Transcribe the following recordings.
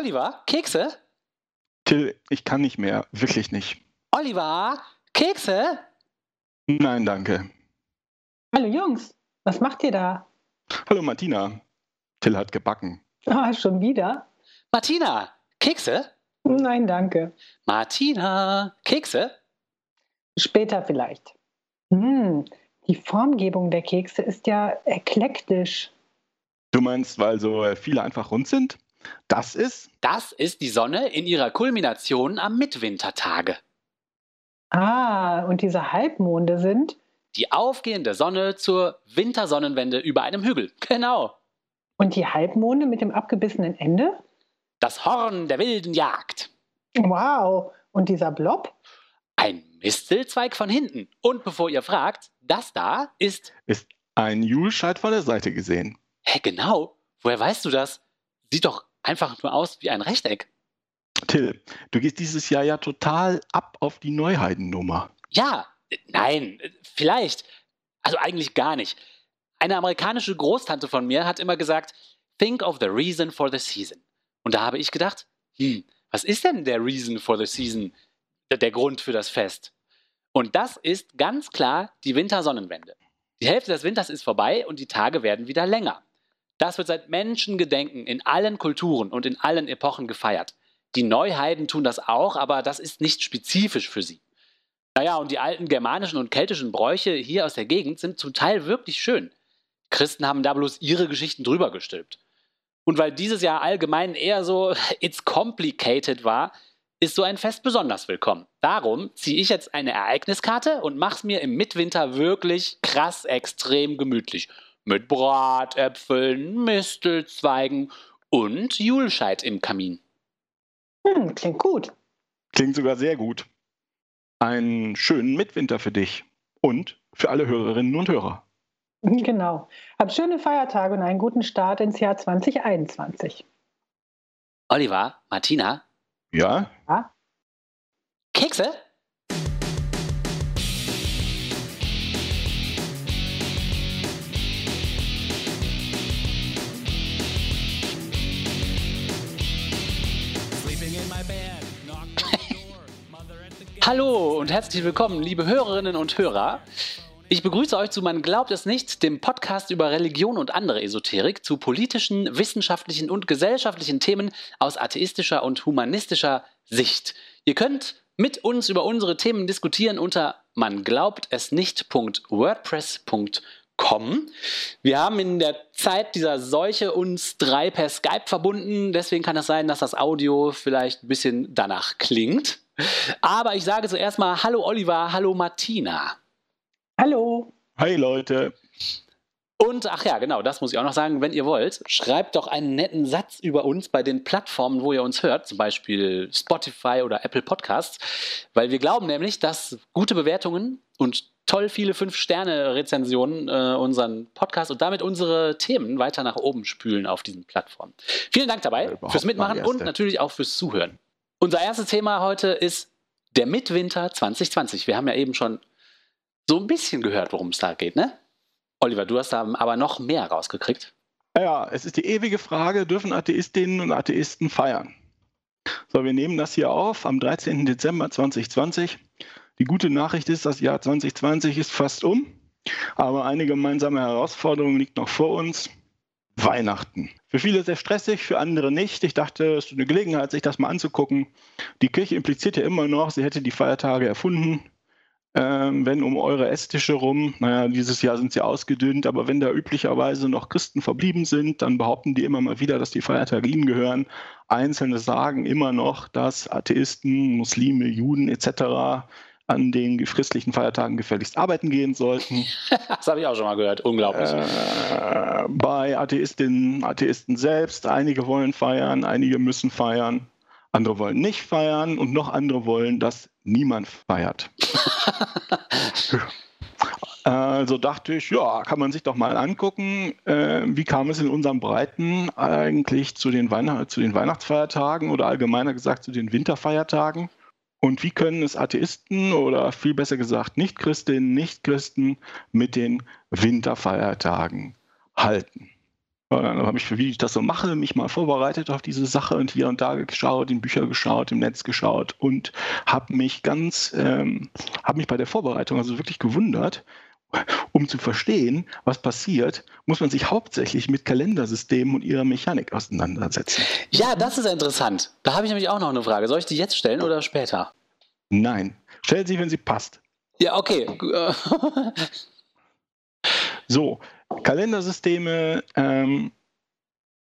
Oliver, Kekse? Till, ich kann nicht mehr, wirklich nicht. Oliver, Kekse? Nein, danke. Hallo Jungs, was macht ihr da? Hallo Martina. Till hat gebacken. Ah, schon wieder? Martina, Kekse? Nein, danke. Martina, Kekse? Später vielleicht. Hm, die Formgebung der Kekse ist ja eklektisch. Du meinst, weil so viele einfach rund sind? Das ist? Das ist die Sonne in ihrer Kulmination am Mitwintertage. Ah, und diese Halbmonde sind? Die aufgehende Sonne zur Wintersonnenwende über einem Hügel. Genau. Und die Halbmonde mit dem abgebissenen Ende? Das Horn der wilden Jagd. Wow. Und dieser Blob? Ein Mistelzweig von hinten. Und bevor ihr fragt, das da ist. Ist ein Julscheid von der Seite gesehen. Hä, genau. Woher weißt du das? Sieht doch einfach nur aus wie ein Rechteck. Till, du gehst dieses Jahr ja total ab auf die Neuheidennummer. Ja, nein, vielleicht. Also eigentlich gar nicht. Eine amerikanische Großtante von mir hat immer gesagt, think of the reason for the season. Und da habe ich gedacht, hm, was ist denn der reason for the season, der Grund für das Fest? Und das ist ganz klar die Wintersonnenwende. Die Hälfte des Winters ist vorbei und die Tage werden wieder länger. Das wird seit Menschengedenken in allen Kulturen und in allen Epochen gefeiert. Die Neuheiden tun das auch, aber das ist nicht spezifisch für sie. Naja, und die alten germanischen und keltischen Bräuche hier aus der Gegend sind zum Teil wirklich schön. Christen haben da bloß ihre Geschichten drüber gestülpt. Und weil dieses Jahr allgemein eher so it's complicated war, ist so ein Fest besonders willkommen. Darum ziehe ich jetzt eine Ereigniskarte und mach's mir im Mitwinter wirklich krass extrem gemütlich. Mit Bratäpfeln, Mistelzweigen und Julscheid im Kamin. Hm, klingt gut. Klingt sogar sehr gut. Einen schönen Mitwinter für dich und für alle Hörerinnen und Hörer. Genau. Habt schöne Feiertage und einen guten Start ins Jahr 2021. Oliver, Martina? Ja? Ja? Kekse? Hallo und herzlich willkommen, liebe Hörerinnen und Hörer. Ich begrüße euch zu Man glaubt es nicht, dem Podcast über Religion und andere Esoterik, zu politischen, wissenschaftlichen und gesellschaftlichen Themen aus atheistischer und humanistischer Sicht. Ihr könnt mit uns über unsere Themen diskutieren unter man glaubt es nicht.wordpress.com. Wir haben in der Zeit dieser Seuche uns drei per Skype verbunden, deswegen kann es sein, dass das Audio vielleicht ein bisschen danach klingt. Aber ich sage zuerst mal Hallo Oliver, hallo Martina. Hallo. Hi Leute. Und ach ja, genau, das muss ich auch noch sagen, wenn ihr wollt, schreibt doch einen netten Satz über uns bei den Plattformen, wo ihr uns hört, zum Beispiel Spotify oder Apple Podcasts, weil wir glauben nämlich, dass gute Bewertungen und toll viele 5-Sterne-Rezensionen äh, unseren Podcast und damit unsere Themen weiter nach oben spülen auf diesen Plattformen. Vielen Dank dabei fürs Mitmachen und natürlich auch fürs Zuhören. Unser erstes Thema heute ist der Mitwinter 2020. Wir haben ja eben schon so ein bisschen gehört, worum es da geht, ne? Oliver, du hast da aber noch mehr rausgekriegt. Ja, es ist die ewige Frage, dürfen Atheistinnen und Atheisten feiern? So, wir nehmen das hier auf am 13. Dezember 2020. Die gute Nachricht ist, das Jahr 2020 ist fast um, aber eine gemeinsame Herausforderung liegt noch vor uns. Weihnachten. Für viele sehr stressig, für andere nicht. Ich dachte, es ist eine Gelegenheit, sich das mal anzugucken. Die Kirche impliziert ja immer noch, sie hätte die Feiertage erfunden. Ähm, wenn um eure Esstische rum, naja, dieses Jahr sind sie ausgedünnt, aber wenn da üblicherweise noch Christen verblieben sind, dann behaupten die immer mal wieder, dass die Feiertage ihnen gehören. Einzelne sagen immer noch, dass Atheisten, Muslime, Juden etc. an den christlichen Feiertagen gefälligst arbeiten gehen sollten. Das habe ich auch schon mal gehört. Unglaublich. Äh, bei Atheistinnen, Atheisten selbst, einige wollen feiern, einige müssen feiern, andere wollen nicht feiern und noch andere wollen, dass niemand feiert. Also dachte ich, ja, kann man sich doch mal angucken, äh, wie kam es in unseren Breiten eigentlich zu den, Weihn zu den Weihnachtsfeiertagen oder allgemeiner gesagt zu den Winterfeiertagen? Und wie können es Atheisten oder viel besser gesagt Nichtchristinnen, Nichtchristen mit den Winterfeiertagen halten? Und dann habe ich, wie ich das so mache, mich mal vorbereitet auf diese Sache und hier und da geschaut, in Bücher geschaut, im Netz geschaut und habe mich ganz, ähm, habe mich bei der Vorbereitung also wirklich gewundert, um zu verstehen, was passiert, muss man sich hauptsächlich mit Kalendersystemen und ihrer Mechanik auseinandersetzen. Ja, das ist interessant. Da habe ich nämlich auch noch eine Frage. Soll ich die jetzt stellen oder später? Nein. Stellen Sie, wenn sie passt. Ja, okay. so, Kalendersysteme, ähm,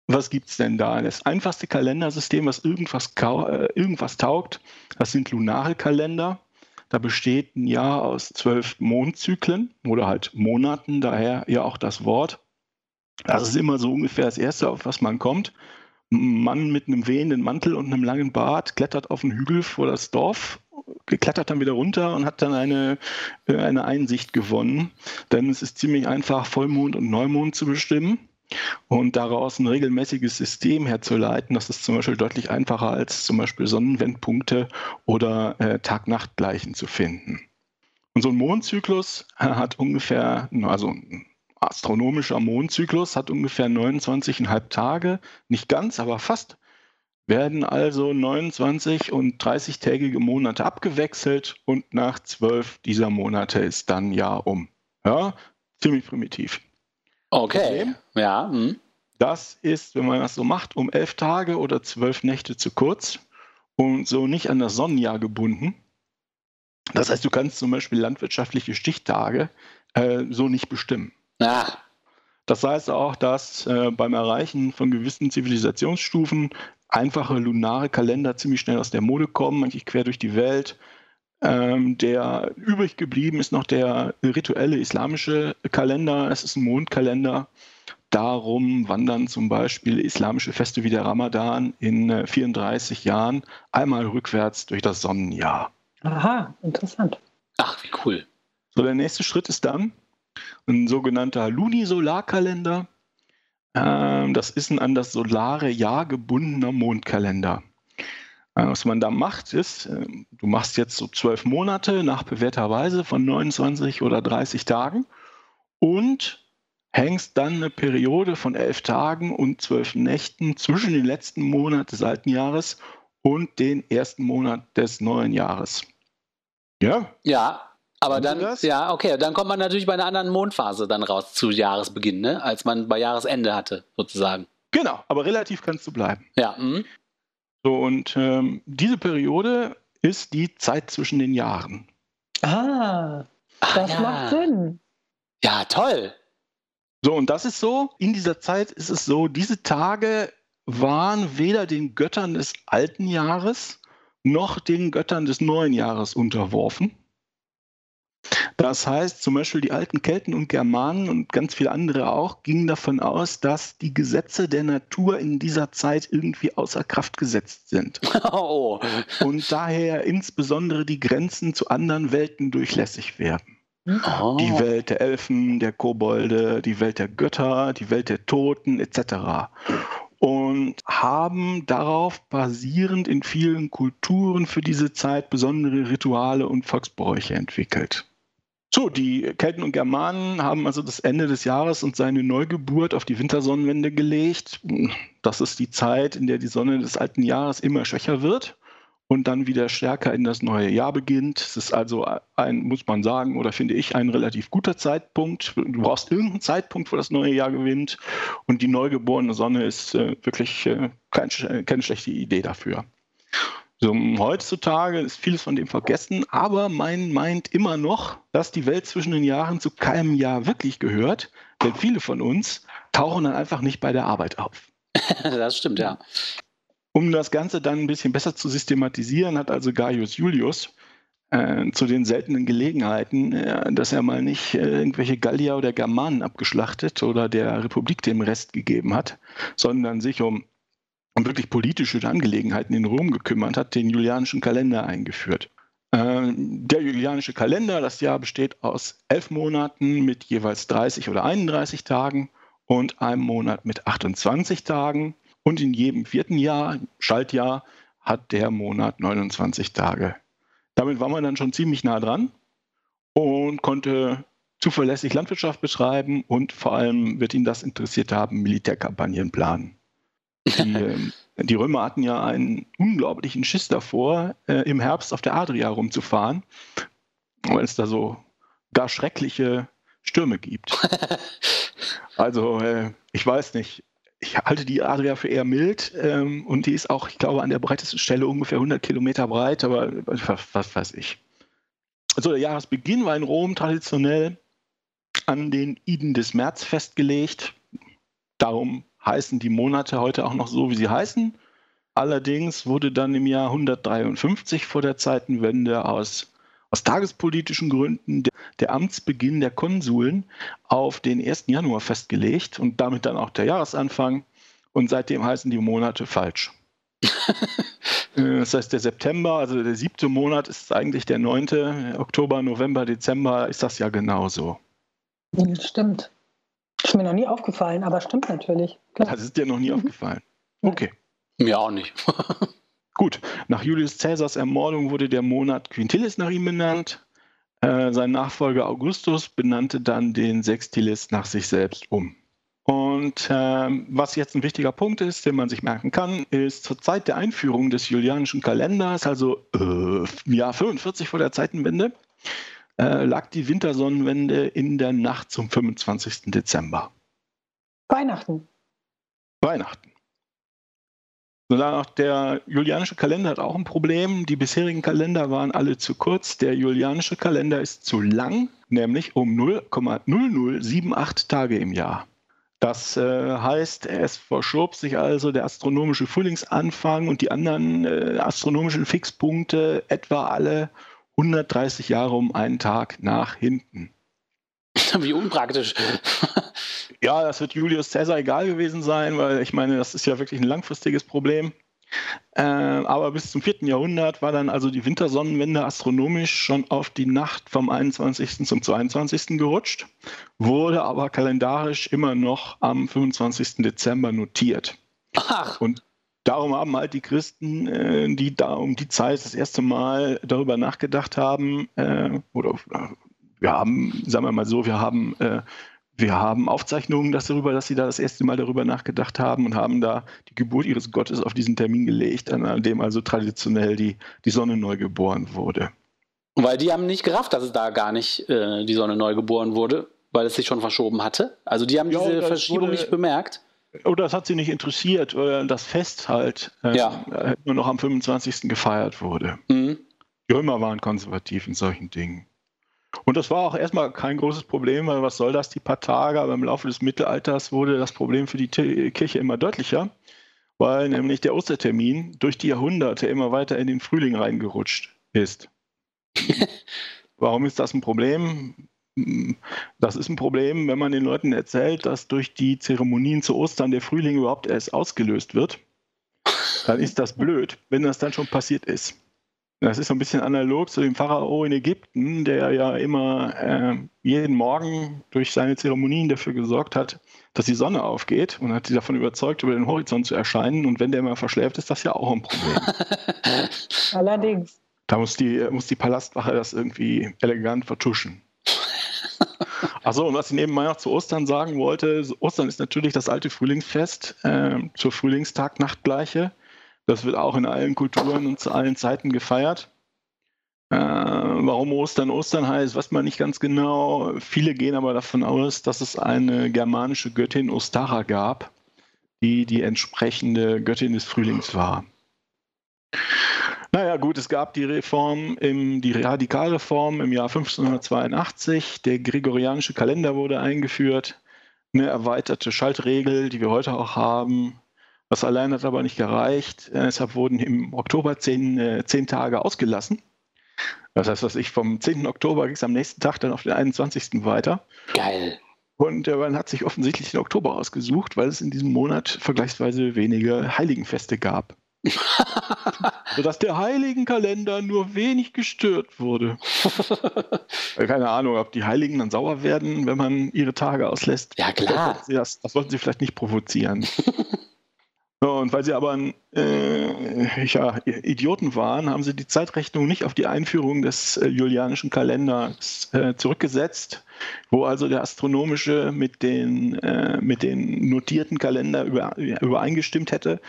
was gibt es denn da? Das einfachste Kalendersystem, was irgendwas, äh, irgendwas taugt, das sind lunare Kalender. Da besteht ein Jahr aus zwölf Mondzyklen oder halt Monaten, daher ja auch das Wort. Das ist immer so ungefähr das Erste, auf was man kommt. Ein Mann mit einem wehenden Mantel und einem langen Bart klettert auf einen Hügel vor das Dorf geklettert dann wieder runter und hat dann eine, äh, eine Einsicht gewonnen. Denn es ist ziemlich einfach, Vollmond und Neumond zu bestimmen und daraus ein regelmäßiges System herzuleiten. Das ist zum Beispiel deutlich einfacher als zum Beispiel Sonnenwendpunkte oder äh, Tag-Nacht-Gleichen zu finden. Und so ein Mondzyklus hat ungefähr, also ein astronomischer Mondzyklus hat ungefähr 29,5 Tage, nicht ganz, aber fast werden also 29 und 30-tägige Monate abgewechselt und nach zwölf dieser Monate ist dann Jahr um. Ja, ziemlich primitiv. Okay, ja. Hm. Das ist, wenn man das so macht, um elf Tage oder zwölf Nächte zu kurz und so nicht an das Sonnenjahr gebunden. Das heißt, du kannst zum Beispiel landwirtschaftliche Stichtage äh, so nicht bestimmen. Ah. Das heißt auch, dass äh, beim Erreichen von gewissen Zivilisationsstufen einfache lunare Kalender ziemlich schnell aus der Mode kommen, eigentlich quer durch die Welt. Ähm, der übrig geblieben ist noch der rituelle islamische Kalender. Es ist ein Mondkalender. Darum wandern zum Beispiel islamische Feste wie der Ramadan in äh, 34 Jahren einmal rückwärts durch das Sonnenjahr. Aha, interessant. Ach, wie cool. So, der nächste Schritt ist dann ein sogenannter Lunisolarkalender. Ähm, das ist ein an das solare Jahr gebundener Mondkalender. Was man da macht, ist, äh, du machst jetzt so zwölf Monate nach bewährter Weise von 29 oder 30 Tagen und hängst dann eine Periode von elf Tagen und zwölf Nächten zwischen den letzten Monat des alten Jahres und den ersten Monat des neuen Jahres. Ja? Ja, aber dann, ja, okay, dann kommt man natürlich bei einer anderen Mondphase dann raus zu Jahresbeginn, ne? als man bei Jahresende hatte, sozusagen. Genau, aber relativ kannst du bleiben. Ja. Mh. So, und ähm, diese Periode ist die Zeit zwischen den Jahren. Ah, das ja. macht Sinn. Ja, toll. So, und das ist so, in dieser Zeit ist es so, diese Tage waren weder den Göttern des alten Jahres noch den Göttern des neuen Jahres unterworfen. Das heißt, zum Beispiel die alten Kelten und Germanen und ganz viele andere auch gingen davon aus, dass die Gesetze der Natur in dieser Zeit irgendwie außer Kraft gesetzt sind. Oh. Und daher insbesondere die Grenzen zu anderen Welten durchlässig werden. Oh. Die Welt der Elfen, der Kobolde, die Welt der Götter, die Welt der Toten etc. Und haben darauf basierend in vielen Kulturen für diese Zeit besondere Rituale und Volksbräuche entwickelt. So, die Kelten und Germanen haben also das Ende des Jahres und seine Neugeburt auf die Wintersonnenwende gelegt. Das ist die Zeit, in der die Sonne des alten Jahres immer schwächer wird und dann wieder stärker in das neue Jahr beginnt. Es ist also ein, muss man sagen, oder finde ich, ein relativ guter Zeitpunkt. Du brauchst irgendeinen Zeitpunkt, wo das neue Jahr gewinnt. Und die neugeborene Sonne ist äh, wirklich äh, kein, keine schlechte Idee dafür. So, heutzutage ist vieles von dem vergessen, aber man meint immer noch, dass die Welt zwischen den Jahren zu keinem Jahr wirklich gehört, denn viele von uns tauchen dann einfach nicht bei der Arbeit auf. das stimmt, ja. Um das Ganze dann ein bisschen besser zu systematisieren, hat also Gaius Julius äh, zu den seltenen Gelegenheiten, äh, dass er mal nicht äh, irgendwelche Gallier oder Germanen abgeschlachtet oder der Republik den Rest gegeben hat, sondern sich um um wirklich politische Angelegenheiten in Rom gekümmert hat, den julianischen Kalender eingeführt. Ähm, der julianische Kalender, das Jahr besteht aus elf Monaten mit jeweils 30 oder 31 Tagen und einem Monat mit 28 Tagen. Und in jedem vierten Jahr, Schaltjahr, hat der Monat 29 Tage. Damit war man dann schon ziemlich nah dran und konnte zuverlässig Landwirtschaft betreiben und vor allem wird ihn das interessiert haben, Militärkampagnen planen. Die, ähm, die Römer hatten ja einen unglaublichen Schiss davor, äh, im Herbst auf der Adria rumzufahren, weil es da so gar schreckliche Stürme gibt. also, äh, ich weiß nicht. Ich halte die Adria für eher mild ähm, und die ist auch, ich glaube, an der breitesten Stelle ungefähr 100 Kilometer breit, aber was, was weiß ich. Also der Jahresbeginn war in Rom traditionell an den Iden des März festgelegt. Darum heißen die Monate heute auch noch so, wie sie heißen. Allerdings wurde dann im Jahr 153 vor der Zeitenwende aus, aus tagespolitischen Gründen der, der Amtsbeginn der Konsuln auf den 1. Januar festgelegt und damit dann auch der Jahresanfang. Und seitdem heißen die Monate falsch. Äh, das heißt, der September, also der siebte Monat, ist eigentlich der neunte. Oktober, November, Dezember ist das ja genauso. Stimmt. Ist mir noch nie aufgefallen, aber stimmt natürlich. Klar. Das ist dir noch nie mhm. aufgefallen. Okay. Mir auch nicht. Gut, nach Julius Caesars Ermordung wurde der Monat Quintilis nach ihm benannt. Äh, sein Nachfolger Augustus benannte dann den Sextilis nach sich selbst um. Und äh, was jetzt ein wichtiger Punkt ist, den man sich merken kann, ist zur Zeit der Einführung des julianischen Kalenders, also äh, Jahr 45 vor der Zeitenwende, äh, lag die Wintersonnenwende in der Nacht zum 25. Dezember. Weihnachten. Weihnachten. Der julianische Kalender hat auch ein Problem. Die bisherigen Kalender waren alle zu kurz. Der julianische Kalender ist zu lang, nämlich um 0,0078 Tage im Jahr. Das äh, heißt, es verschob sich also der astronomische Frühlingsanfang und die anderen äh, astronomischen Fixpunkte etwa alle 130 Jahre um einen Tag nach hinten. Wie unpraktisch. ja, das wird Julius Caesar egal gewesen sein, weil ich meine, das ist ja wirklich ein langfristiges Problem. Äh, aber bis zum 4. Jahrhundert war dann also die Wintersonnenwende astronomisch schon auf die Nacht vom 21. zum 22. gerutscht, wurde aber kalendarisch immer noch am 25. Dezember notiert. Ach. Und darum haben halt die Christen, äh, die da um die Zeit das erste Mal darüber nachgedacht haben, äh, oder wir haben, sagen wir mal so, wir haben, äh, wir haben Aufzeichnungen dass darüber, dass sie da das erste Mal darüber nachgedacht haben und haben da die Geburt ihres Gottes auf diesen Termin gelegt, an dem also traditionell die, die Sonne neu geboren wurde. Weil die haben nicht gerafft, dass es da gar nicht äh, die Sonne neu geboren wurde, weil es sich schon verschoben hatte. Also die haben diese Verschiebung wurde, nicht bemerkt. Oder das hat sie nicht interessiert, oder das Fest halt äh, ja. Äh, nur noch am 25. gefeiert wurde. Mhm. Die Römer waren konservativ in solchen Dingen. Und das war auch erstmal kein großes Problem, weil was soll das, die paar Tage, aber im Laufe des Mittelalters wurde das Problem für die Kirche immer deutlicher, weil nämlich der Ostertermin durch die Jahrhunderte immer weiter in den Frühling reingerutscht ist. Warum ist das ein Problem? Das ist ein Problem, wenn man den Leuten erzählt, dass durch die Zeremonien zu Ostern der Frühling überhaupt erst ausgelöst wird. Dann ist das blöd, wenn das dann schon passiert ist. Das ist so ein bisschen analog zu dem Pharao in Ägypten, der ja immer äh, jeden Morgen durch seine Zeremonien dafür gesorgt hat, dass die Sonne aufgeht und hat sie davon überzeugt, über den Horizont zu erscheinen. Und wenn der mal verschläft, ist das ja auch ein Problem. Allerdings. Da muss die, muss die Palastwache das irgendwie elegant vertuschen. Achso, und was ich nebenbei noch zu Ostern sagen wollte, Ostern ist natürlich das alte Frühlingsfest äh, zur Frühlingstag-Nachtgleiche. Das wird auch in allen Kulturen und zu allen Zeiten gefeiert. Äh, warum Ostern Ostern heißt, weiß man nicht ganz genau. Viele gehen aber davon aus, dass es eine germanische Göttin Ostara gab, die die entsprechende Göttin des Frühlings war. Naja, gut, es gab die Reform, im, die Radikalreform im Jahr 1582. Der gregorianische Kalender wurde eingeführt. Eine erweiterte Schaltregel, die wir heute auch haben. Das allein hat aber nicht gereicht. Deshalb wurden im Oktober zehn, äh, zehn Tage ausgelassen. Das heißt, was ich vom 10. Oktober ging es am nächsten Tag dann auf den 21. weiter. Geil. Und man hat sich offensichtlich den Oktober ausgesucht, weil es in diesem Monat vergleichsweise wenige Heiligenfeste gab. sodass der Heiligenkalender nur wenig gestört wurde. Keine Ahnung, ob die Heiligen dann sauer werden, wenn man ihre Tage auslässt. Ja, klar. Das, das wollten sie vielleicht nicht provozieren. Und weil sie aber äh, ja, Idioten waren, haben sie die Zeitrechnung nicht auf die Einführung des äh, julianischen Kalenders äh, zurückgesetzt, wo also der astronomische mit den, äh, mit den notierten Kalender über, übereingestimmt hätte,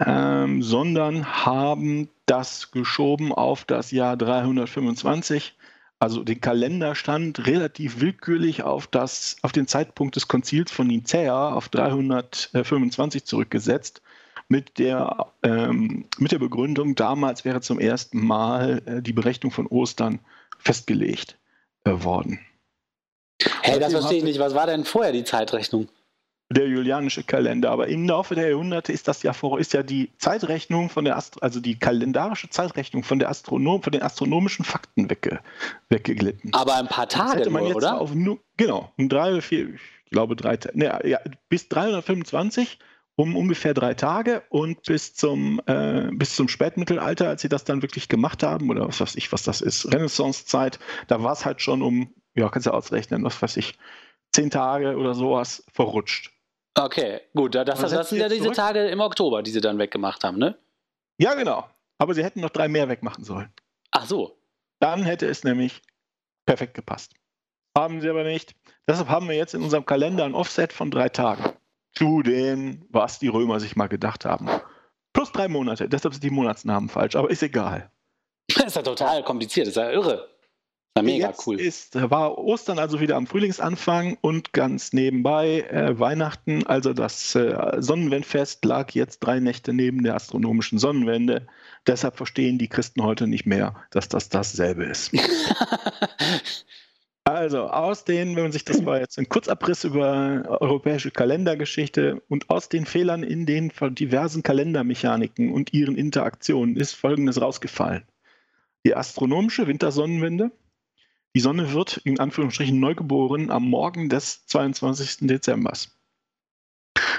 ähm, sondern haben das geschoben auf das Jahr 325 also den Kalenderstand relativ willkürlich auf, das, auf den Zeitpunkt des Konzils von Nicäa auf 325 zurückgesetzt, mit der, ähm, mit der Begründung, damals wäre zum ersten Mal äh, die Berechnung von Ostern festgelegt äh, worden. Hey, das verstehe ich nicht. Was war denn vorher die Zeitrechnung? Der julianische Kalender. Aber im Laufe der Jahrhunderte ist das ja vor, ist ja die Zeitrechnung von der Astro also die kalendarische Zeitrechnung von der Astronom von den astronomischen Fakten wegge weggeglitten. Aber ein paar Tage man nur, oder? Auf, genau, drei oder vier, ich glaube drei, ne, ja, bis 325 um ungefähr drei Tage und bis zum, äh, bis zum Spätmittelalter, als sie das dann wirklich gemacht haben, oder was weiß ich, was das ist, Renaissancezeit, da war es halt schon um, ja, kannst du ausrechnen, was weiß ich, zehn Tage oder sowas verrutscht. Okay, gut. Das, das, das sind ja diese zurück? Tage im Oktober, die sie dann weggemacht haben, ne? Ja, genau. Aber sie hätten noch drei mehr wegmachen sollen. Ach so. Dann hätte es nämlich perfekt gepasst. Haben sie aber nicht. Deshalb haben wir jetzt in unserem Kalender ein Offset von drei Tagen. Zu dem, was die Römer sich mal gedacht haben. Plus drei Monate. Deshalb sind die Monatsnamen falsch, aber ist egal. Das ist ja total kompliziert. Das ist ja irre. Na, mega Jetzt cool. Ist, war Ostern also wieder am Frühlingsanfang und ganz nebenbei äh, Weihnachten, also das äh, Sonnenwendfest lag jetzt drei Nächte neben der astronomischen Sonnenwende. Deshalb verstehen die Christen heute nicht mehr, dass das dasselbe ist. also aus den, wenn man sich das war jetzt ein Kurzabriss über europäische Kalendergeschichte und aus den Fehlern in den diversen Kalendermechaniken und ihren Interaktionen ist Folgendes rausgefallen. Die astronomische Wintersonnenwende, die Sonne wird in Anführungsstrichen neugeboren am Morgen des 22. Dezember.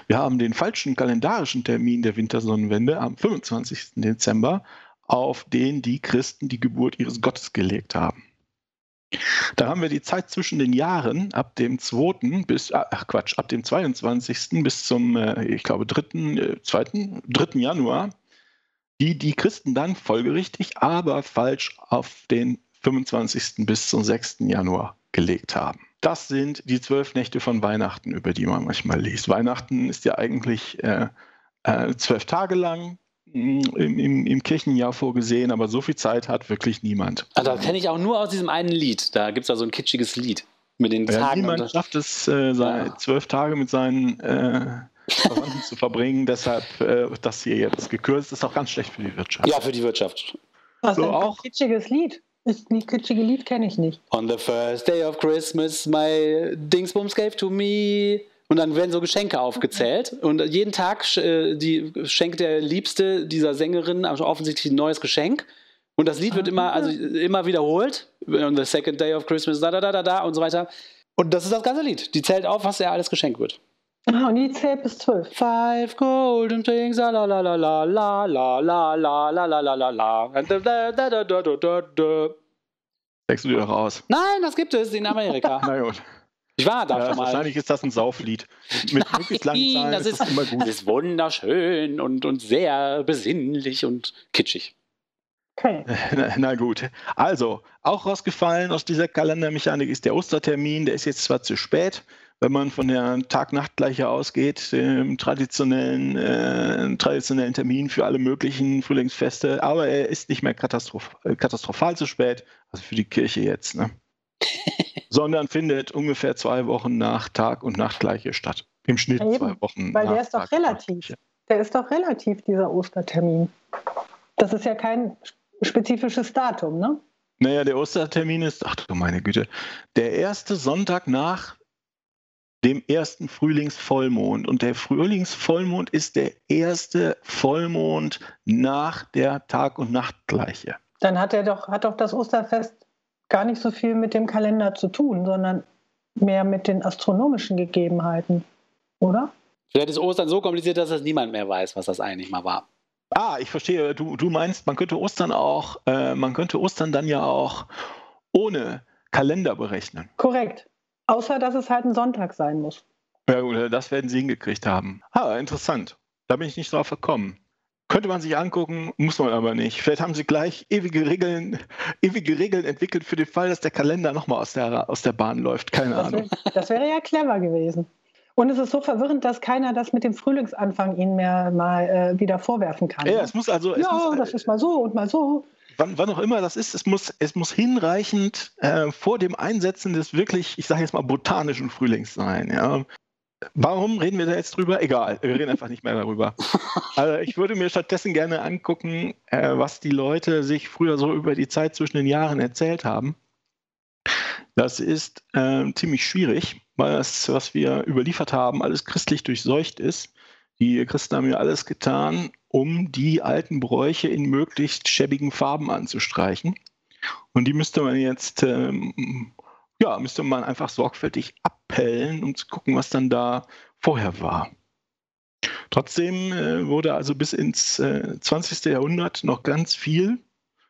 Wir haben den falschen kalendarischen Termin der Wintersonnenwende am 25. Dezember, auf den die Christen die Geburt ihres Gottes gelegt haben. Da haben wir die Zeit zwischen den Jahren ab dem 2. bis, ah, ach Quatsch, ab dem 22. bis zum, äh, ich glaube, 3., 2., 3. Januar, die die Christen dann folgerichtig, aber falsch auf den 25. bis zum 6. Januar gelegt haben. Das sind die zwölf Nächte von Weihnachten, über die man manchmal liest. Weihnachten ist ja eigentlich äh, äh, zwölf Tage lang mm, im, im, im, Kirchenjahr vorgesehen, aber so viel Zeit hat wirklich niemand. Also das kenne ich auch nur aus diesem einen Lied. Da gibt es da so ein kitschiges Lied mit den ja, Tagen. Niemand schafft es, äh, ja. zwölf Tage mit seinen äh, Verwandten zu verbringen. Deshalb äh, das hier jetzt gekürzt ist auch ganz schlecht für die Wirtschaft. Ja, für die Wirtschaft. Was so ein kitschiges Lied? Das kitschige Lied kenne ich nicht. On the first day of Christmas, my Dingsbums gave to me. Und dann werden so Geschenke aufgezählt. Und jeden Tag äh, die schenkt der Liebste dieser Sängerin also offensichtlich ein neues Geschenk. Und das Lied wird immer, also immer wiederholt. On the second day of Christmas, da, da, da, da, da und so weiter. Und das ist das ganze Lied. Die zählt auf, was er alles geschenkt wird. Ah, und die zählt bis zwölf. Five golden things, la la la la la la la la la la la la la la. Denkst du dir doch aus? Nein, das gibt es in Amerika. Na gut. Ich war da ja, schon mal. Wahrscheinlich ist das ein Sauflied. Mit Nein, möglichst langen Zahlen das ist, ist immer gut. Das ist wunderschön und, und sehr besinnlich und kitschig. Okay. Na, na, gut. Also, auch rausgefallen aus dieser Kalendermechanik ist der Ostertermin. Der ist jetzt zwar zu spät, wenn man von der Tag-Nacht-Gleiche ausgeht, dem traditionellen, äh, traditionellen Termin für alle möglichen Frühlingsfeste. Aber er ist nicht mehr katastroph äh, katastrophal zu spät, also für die Kirche jetzt, ne? sondern findet ungefähr zwei Wochen nach Tag- und Nachtgleiche statt. Im Schnitt ja, zwei Wochen. Weil der ist doch relativ. Der ist doch relativ, dieser Ostertermin. Das ist ja kein spezifisches Datum, ne? Naja, der Ostertermin ist, ach du meine Güte, der erste Sonntag nach dem ersten Frühlingsvollmond. Und der Frühlingsvollmond ist der erste Vollmond nach der Tag- und Nachtgleiche. Dann hat er doch, hat doch das Osterfest gar nicht so viel mit dem Kalender zu tun, sondern mehr mit den astronomischen Gegebenheiten, oder? Vielleicht ist Ostern so kompliziert, dass das niemand mehr weiß, was das eigentlich mal war. Ah, ich verstehe. Du, du meinst, man könnte Ostern auch, äh, man könnte Ostern dann ja auch ohne Kalender berechnen. Korrekt. Außer, dass es halt ein Sonntag sein muss. Ja, gut, das werden sie hingekriegt haben. Ah, interessant. Da bin ich nicht drauf gekommen. Könnte man sich angucken, muss man aber nicht. Vielleicht haben sie gleich ewige Regeln, ewige Regeln entwickelt für den Fall, dass der Kalender nochmal aus der, aus der Bahn läuft. Keine Das, Ahnung. wär, das wäre ja clever gewesen. Und es ist so verwirrend, dass keiner das mit dem Frühlingsanfang ihnen mehr mal äh, wieder vorwerfen kann. Ja, es muss also, es ja muss, das ist mal so und mal so. Wann, wann auch immer das ist, es muss, es muss hinreichend äh, vor dem Einsetzen des wirklich, ich sage jetzt mal, botanischen Frühlings sein. Ja. Warum reden wir da jetzt drüber? Egal, wir reden einfach nicht mehr darüber. Also ich würde mir stattdessen gerne angucken, äh, was die Leute sich früher so über die Zeit zwischen den Jahren erzählt haben. Das ist äh, ziemlich schwierig, weil das, was wir überliefert haben, alles christlich durchseucht ist. Die Christen haben ja alles getan, um die alten Bräuche in möglichst schäbigen Farben anzustreichen. Und die müsste man jetzt, ähm, ja, müsste man einfach sorgfältig abpellen, um zu gucken, was dann da vorher war. Trotzdem äh, wurde also bis ins äh, 20. Jahrhundert noch ganz viel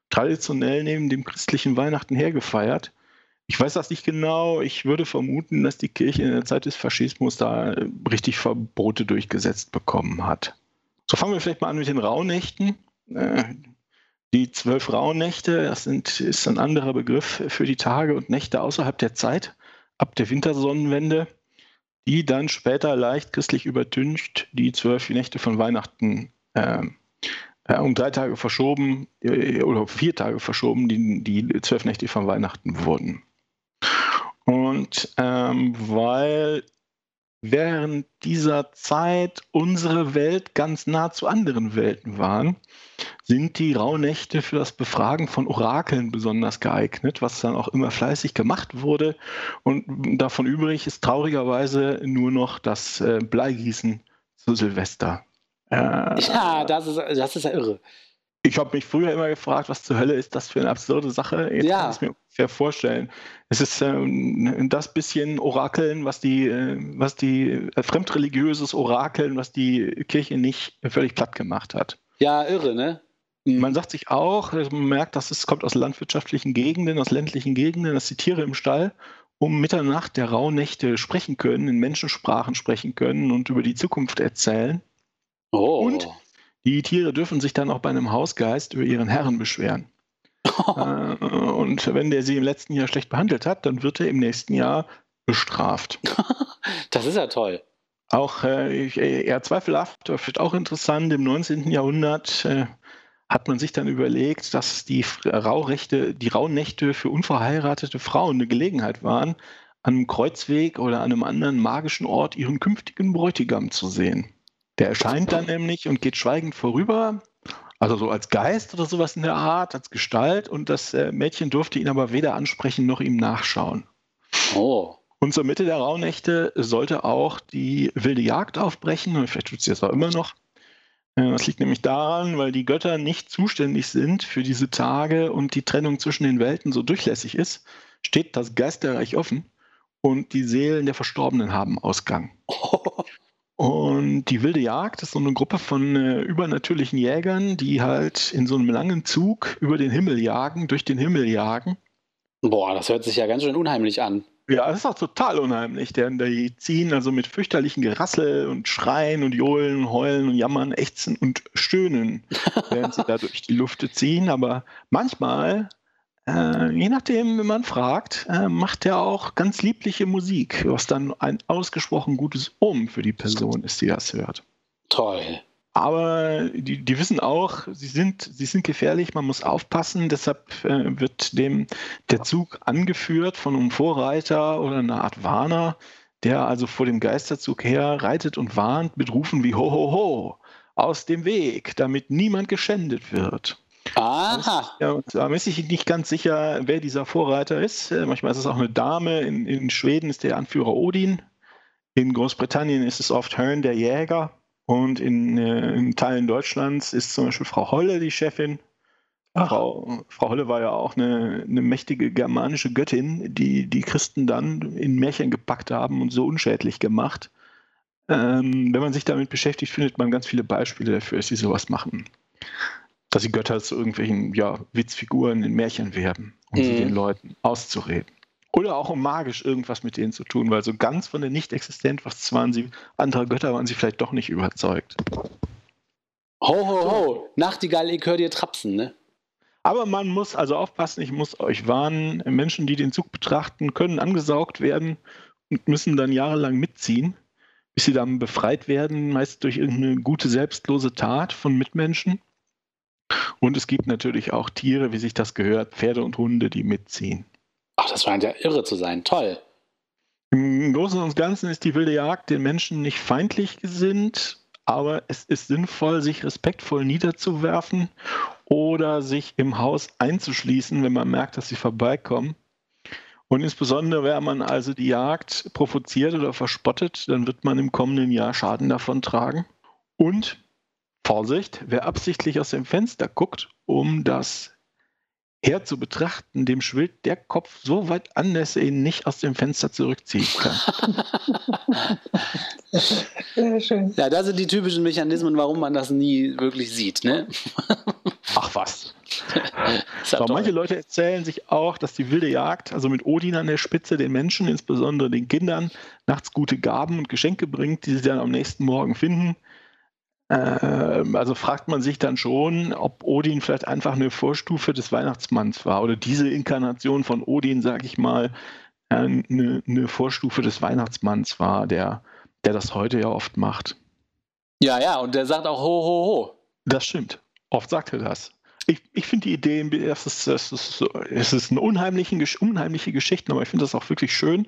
traditionell neben dem christlichen Weihnachten hergefeiert. Ich weiß das nicht genau. Ich würde vermuten, dass die Kirche in der Zeit des Faschismus da äh, richtig Verbote durchgesetzt bekommen hat. So fangen wir vielleicht mal an mit den Rauhnächten. Äh, Die zwölf Rauhnächte, das sind, ist ein anderer Begriff für die Tage und Nächte außerhalb der Zeit, ab der Wintersonnenwende, die dann später leicht christlich übertüncht die zwölf Nächte von Weihnachten äh, äh, um drei Tage verschoben äh, oder vier Tage verschoben, die, die zwölf Nächte von Weihnachten wurden. Und ähm, weil während dieser Zeit unsere Welt ganz nah zu anderen Welten waren, sind die Rauhnächte für das Befragen von Orakeln besonders geeignet, was dann auch immer fleißig gemacht wurde. Und davon übrig ist traurigerweise nur noch das äh, Bleigießen zu Silvester. Äh, Ja, das ist, das ist ja irre. Ich habe mich früher immer gefragt, was zur Hölle ist das für eine absurde Sache. Jetzt Ja. kann ich es mir ungefähr vorstellen. Es ist ähm, das bisschen Orakeln, was die, äh, was die äh, fremdreligiöses Orakeln, was die Kirche nicht völlig platt gemacht hat. Ja, irre, ne? Mhm. Man sagt sich auch, man merkt, dass es kommt aus landwirtschaftlichen Gegenden, aus ländlichen Gegenden, dass die Tiere im Stall um Mitternacht der Rauhnächte sprechen können, in Menschensprachen sprechen können und über die Zukunft erzählen. Oh. Die Tiere dürfen sich dann auch bei einem Hausgeist über ihren Herren beschweren. Äh, und wenn der sie im letzten Jahr schlecht behandelt hat, dann wird er im nächsten Jahr bestraft. das ist ja toll. Auch äh, eher zweifelhaft, aber vielleicht auch interessant, im 19. Jahrhundert äh, hat man sich dann überlegt, dass die Rauhrechte, die Rauhnächte für unverheiratete Frauen eine Gelegenheit waren, an einem Kreuzweg oder an einem anderen magischen Ort ihren künftigen Bräutigam zu sehen. Der erscheint dann nämlich und geht schweigend vorüber, also so als Geist oder sowas in der Art, als Gestalt, und das äh, Mädchen durfte ihn aber weder ansprechen noch ihm nachschauen. Oh. Und zur Mitte der Rauhnächte sollte auch die wilde Jagd aufbrechen, und vielleicht tut sie das auch immer noch. Äh, Das liegt nämlich daran, weil die Götter nicht zuständig sind für diese Tage und die Trennung zwischen den Welten so durchlässig ist, steht das Geisterreich offen und die Seelen der Verstorbenen haben Ausgang. Und die wilde Jagd ist so eine Gruppe von äh, übernatürlichen Jägern, die halt in so einem langen Zug über den Himmel jagen, durch den Himmel jagen. Boah, das hört sich ja ganz schön unheimlich an. Ja, das ist auch total unheimlich. Denn die ziehen also mit fürchterlichen Gerassel und Schreien und Johlen und Heulen und Jammern, Ächzen und Stöhnen, während sie da durch die Luft ziehen. Aber manchmal, äh, je nachdem, wenn man fragt, äh, macht er auch ganz liebliche Musik, was dann ein ausgesprochen gutes Um für die Person ist, die das hört. Toll. Aber die, die wissen auch, sie sind, sie sind gefährlich, man muss aufpassen. Deshalb äh, wird dem der Zug angeführt von einem Vorreiter oder einer Art Warner, der also vor dem Geisterzug her reitet und warnt mit Rufen wie Ho, ho, ho, aus dem Weg, damit niemand geschändet wird. Aha. Ja, da bin ich nicht ganz sicher, wer dieser Vorreiter ist. Äh, Manchmal ist es auch eine Dame. In, in Schweden ist der Anführer Odin. In Großbritannien ist es oft Hearn, der Jäger. Und in, äh, in Teilen Deutschlands ist zum Beispiel Frau Holle die Chefin. Ach. Frau, Frau Holle war ja auch eine, eine mächtige germanische Göttin, die die Christen dann in Märchen gepackt haben und so unschädlich gemacht. Ähm, wenn man sich damit beschäftigt, findet man ganz viele Beispiele dafür, dass sie sowas machen. Dass die Götter zu irgendwelchen ja, Witzfiguren in Märchen werden, um sie Mhm. den Leuten auszureden. Oder auch um magisch irgendwas mit denen zu tun, weil so ganz von der Nicht-Existenz, was waren sie, andere Götter waren sie vielleicht doch nicht überzeugt. Ho, ho, ho, Nachtigall, ich höre dir trapsen, ne? Aber man muss also aufpassen, ich muss euch warnen, Menschen, die den Zug betrachten, können angesaugt werden und müssen dann jahrelang mitziehen, bis sie dann befreit werden, meist durch irgendeine gute, selbstlose Tat von Mitmenschen. Und es gibt natürlich auch Tiere, wie sich das gehört, Pferde und Hunde, die mitziehen. Ach, das scheint ja irre zu sein. Toll. Im Großen und Ganzen ist die wilde Jagd den Menschen nicht feindlich gesinnt, aber es ist sinnvoll, sich respektvoll niederzuwerfen oder sich im Haus einzuschließen, wenn man merkt, dass sie vorbeikommen. Und insbesondere, wenn man also die Jagd provoziert oder verspottet, dann wird man im kommenden Jahr Schaden davon tragen. Und Vorsicht, wer absichtlich aus dem Fenster guckt, um das Heer zu betrachten, dem schwillt der Kopf so weit an, dass er ihn nicht aus dem Fenster zurückziehen kann. Sehr schön. Ja, das sind die typischen Mechanismen, warum man das nie wirklich sieht. Ne? Ach was. so, manche Leute erzählen sich auch, dass die wilde Jagd, also mit Odin an der Spitze, den Menschen, insbesondere den Kindern, nachts gute Gaben und Geschenke bringt, die sie dann am nächsten Morgen finden. Ähm, also fragt man sich dann schon, ob Odin vielleicht einfach eine Vorstufe des Weihnachtsmanns war oder diese Inkarnation von Odin, sag ich mal, eine, eine Vorstufe des Weihnachtsmanns war, der, der das heute ja oft macht. Ja, ja, und der sagt auch ho, ho, ho. Das stimmt. Oft sagt er das ich, ich finde die Idee, es ist, es ist, es ist eine unheimliche, unheimliche Geschichte, aber ich finde das auch wirklich schön.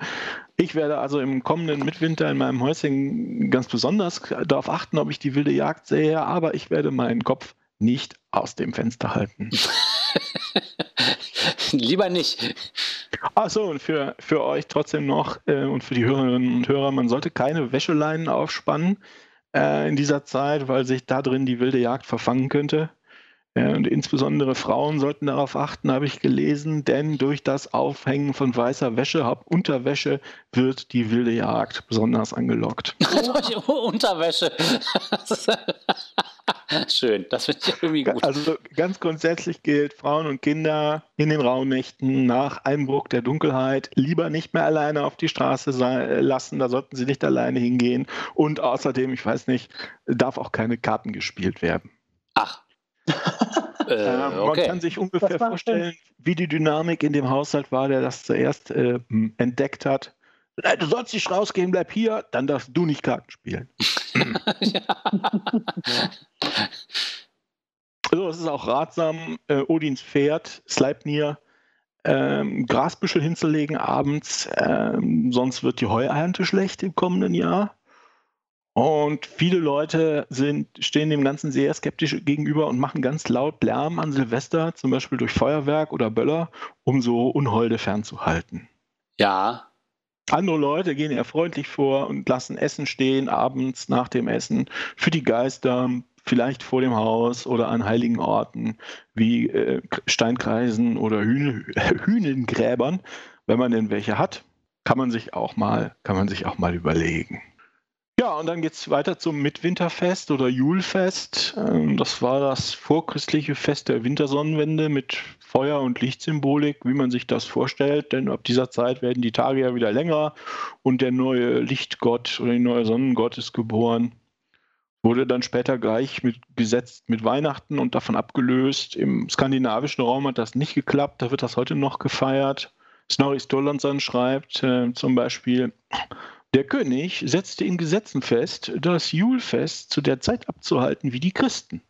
Ich werde also im kommenden Mitwinter in meinem Häuschen ganz besonders darauf achten, ob ich die wilde Jagd sehe, aber ich werde meinen Kopf nicht aus dem Fenster halten. Lieber nicht. Achso, und für, für euch trotzdem noch äh, und für die Hörerinnen und Hörer, man sollte keine Wäscheleinen aufspannen äh, in dieser Zeit, weil sich da drin die wilde Jagd verfangen könnte. Und insbesondere Frauen sollten darauf achten, habe ich gelesen, denn durch das Aufhängen von weißer Wäsche, Unterwäsche, wird die wilde Jagd besonders angelockt. durch Unterwäsche. Schön, das finde ich irgendwie gut. Also ganz grundsätzlich gilt, Frauen und Kinder in den Rauhnächten nach Einbruch der Dunkelheit lieber nicht mehr alleine auf die Straße lassen, da sollten sie nicht alleine hingehen. Und außerdem, ich weiß nicht, darf auch keine Karten gespielt werden. Ach, äh, okay. Man kann sich ungefähr vorstellen, wie die Dynamik in dem Haushalt war, der das zuerst äh, entdeckt hat. Du sollst nicht rausgehen, bleib hier, dann darfst du nicht Karten spielen. Also es ist auch ratsam, äh, Odins Pferd, Sleipnir, ähm, Grasbüschel hinzulegen abends, ähm, sonst wird die Heuernte schlecht im kommenden Jahr. Und viele Leute sind, stehen dem Ganzen sehr skeptisch gegenüber und machen ganz laut Lärm an Silvester, zum Beispiel durch Feuerwerk oder Böller, um so Unholde fernzuhalten. Ja. Andere Leute gehen eher freundlich vor und lassen Essen stehen, abends nach dem Essen, für die Geister, vielleicht vor dem Haus oder an heiligen Orten wie äh, Steinkreisen oder Hühn Hühnengräbern. Wenn man denn welche hat, kann man sich auch mal, kann man sich auch mal überlegen. Ja, und dann geht es weiter zum Mitwinterfest oder Julfest. Ähm, das war das vorchristliche Fest der Wintersonnenwende mit Feuer- und Lichtsymbolik, wie man sich das vorstellt. Denn ab dieser Zeit werden die Tage ja wieder länger und der neue Lichtgott oder die neue Sonnengott ist geboren. Wurde dann später gleich mit, gesetzt mit Weihnachten und davon abgelöst. Im skandinavischen Raum hat das nicht geklappt, da wird das heute noch gefeiert. Snorri Sturluson schreibt äh, zum Beispiel, der König setzte in Gesetzen fest, das Julfest zu der Zeit abzuhalten wie die Christen.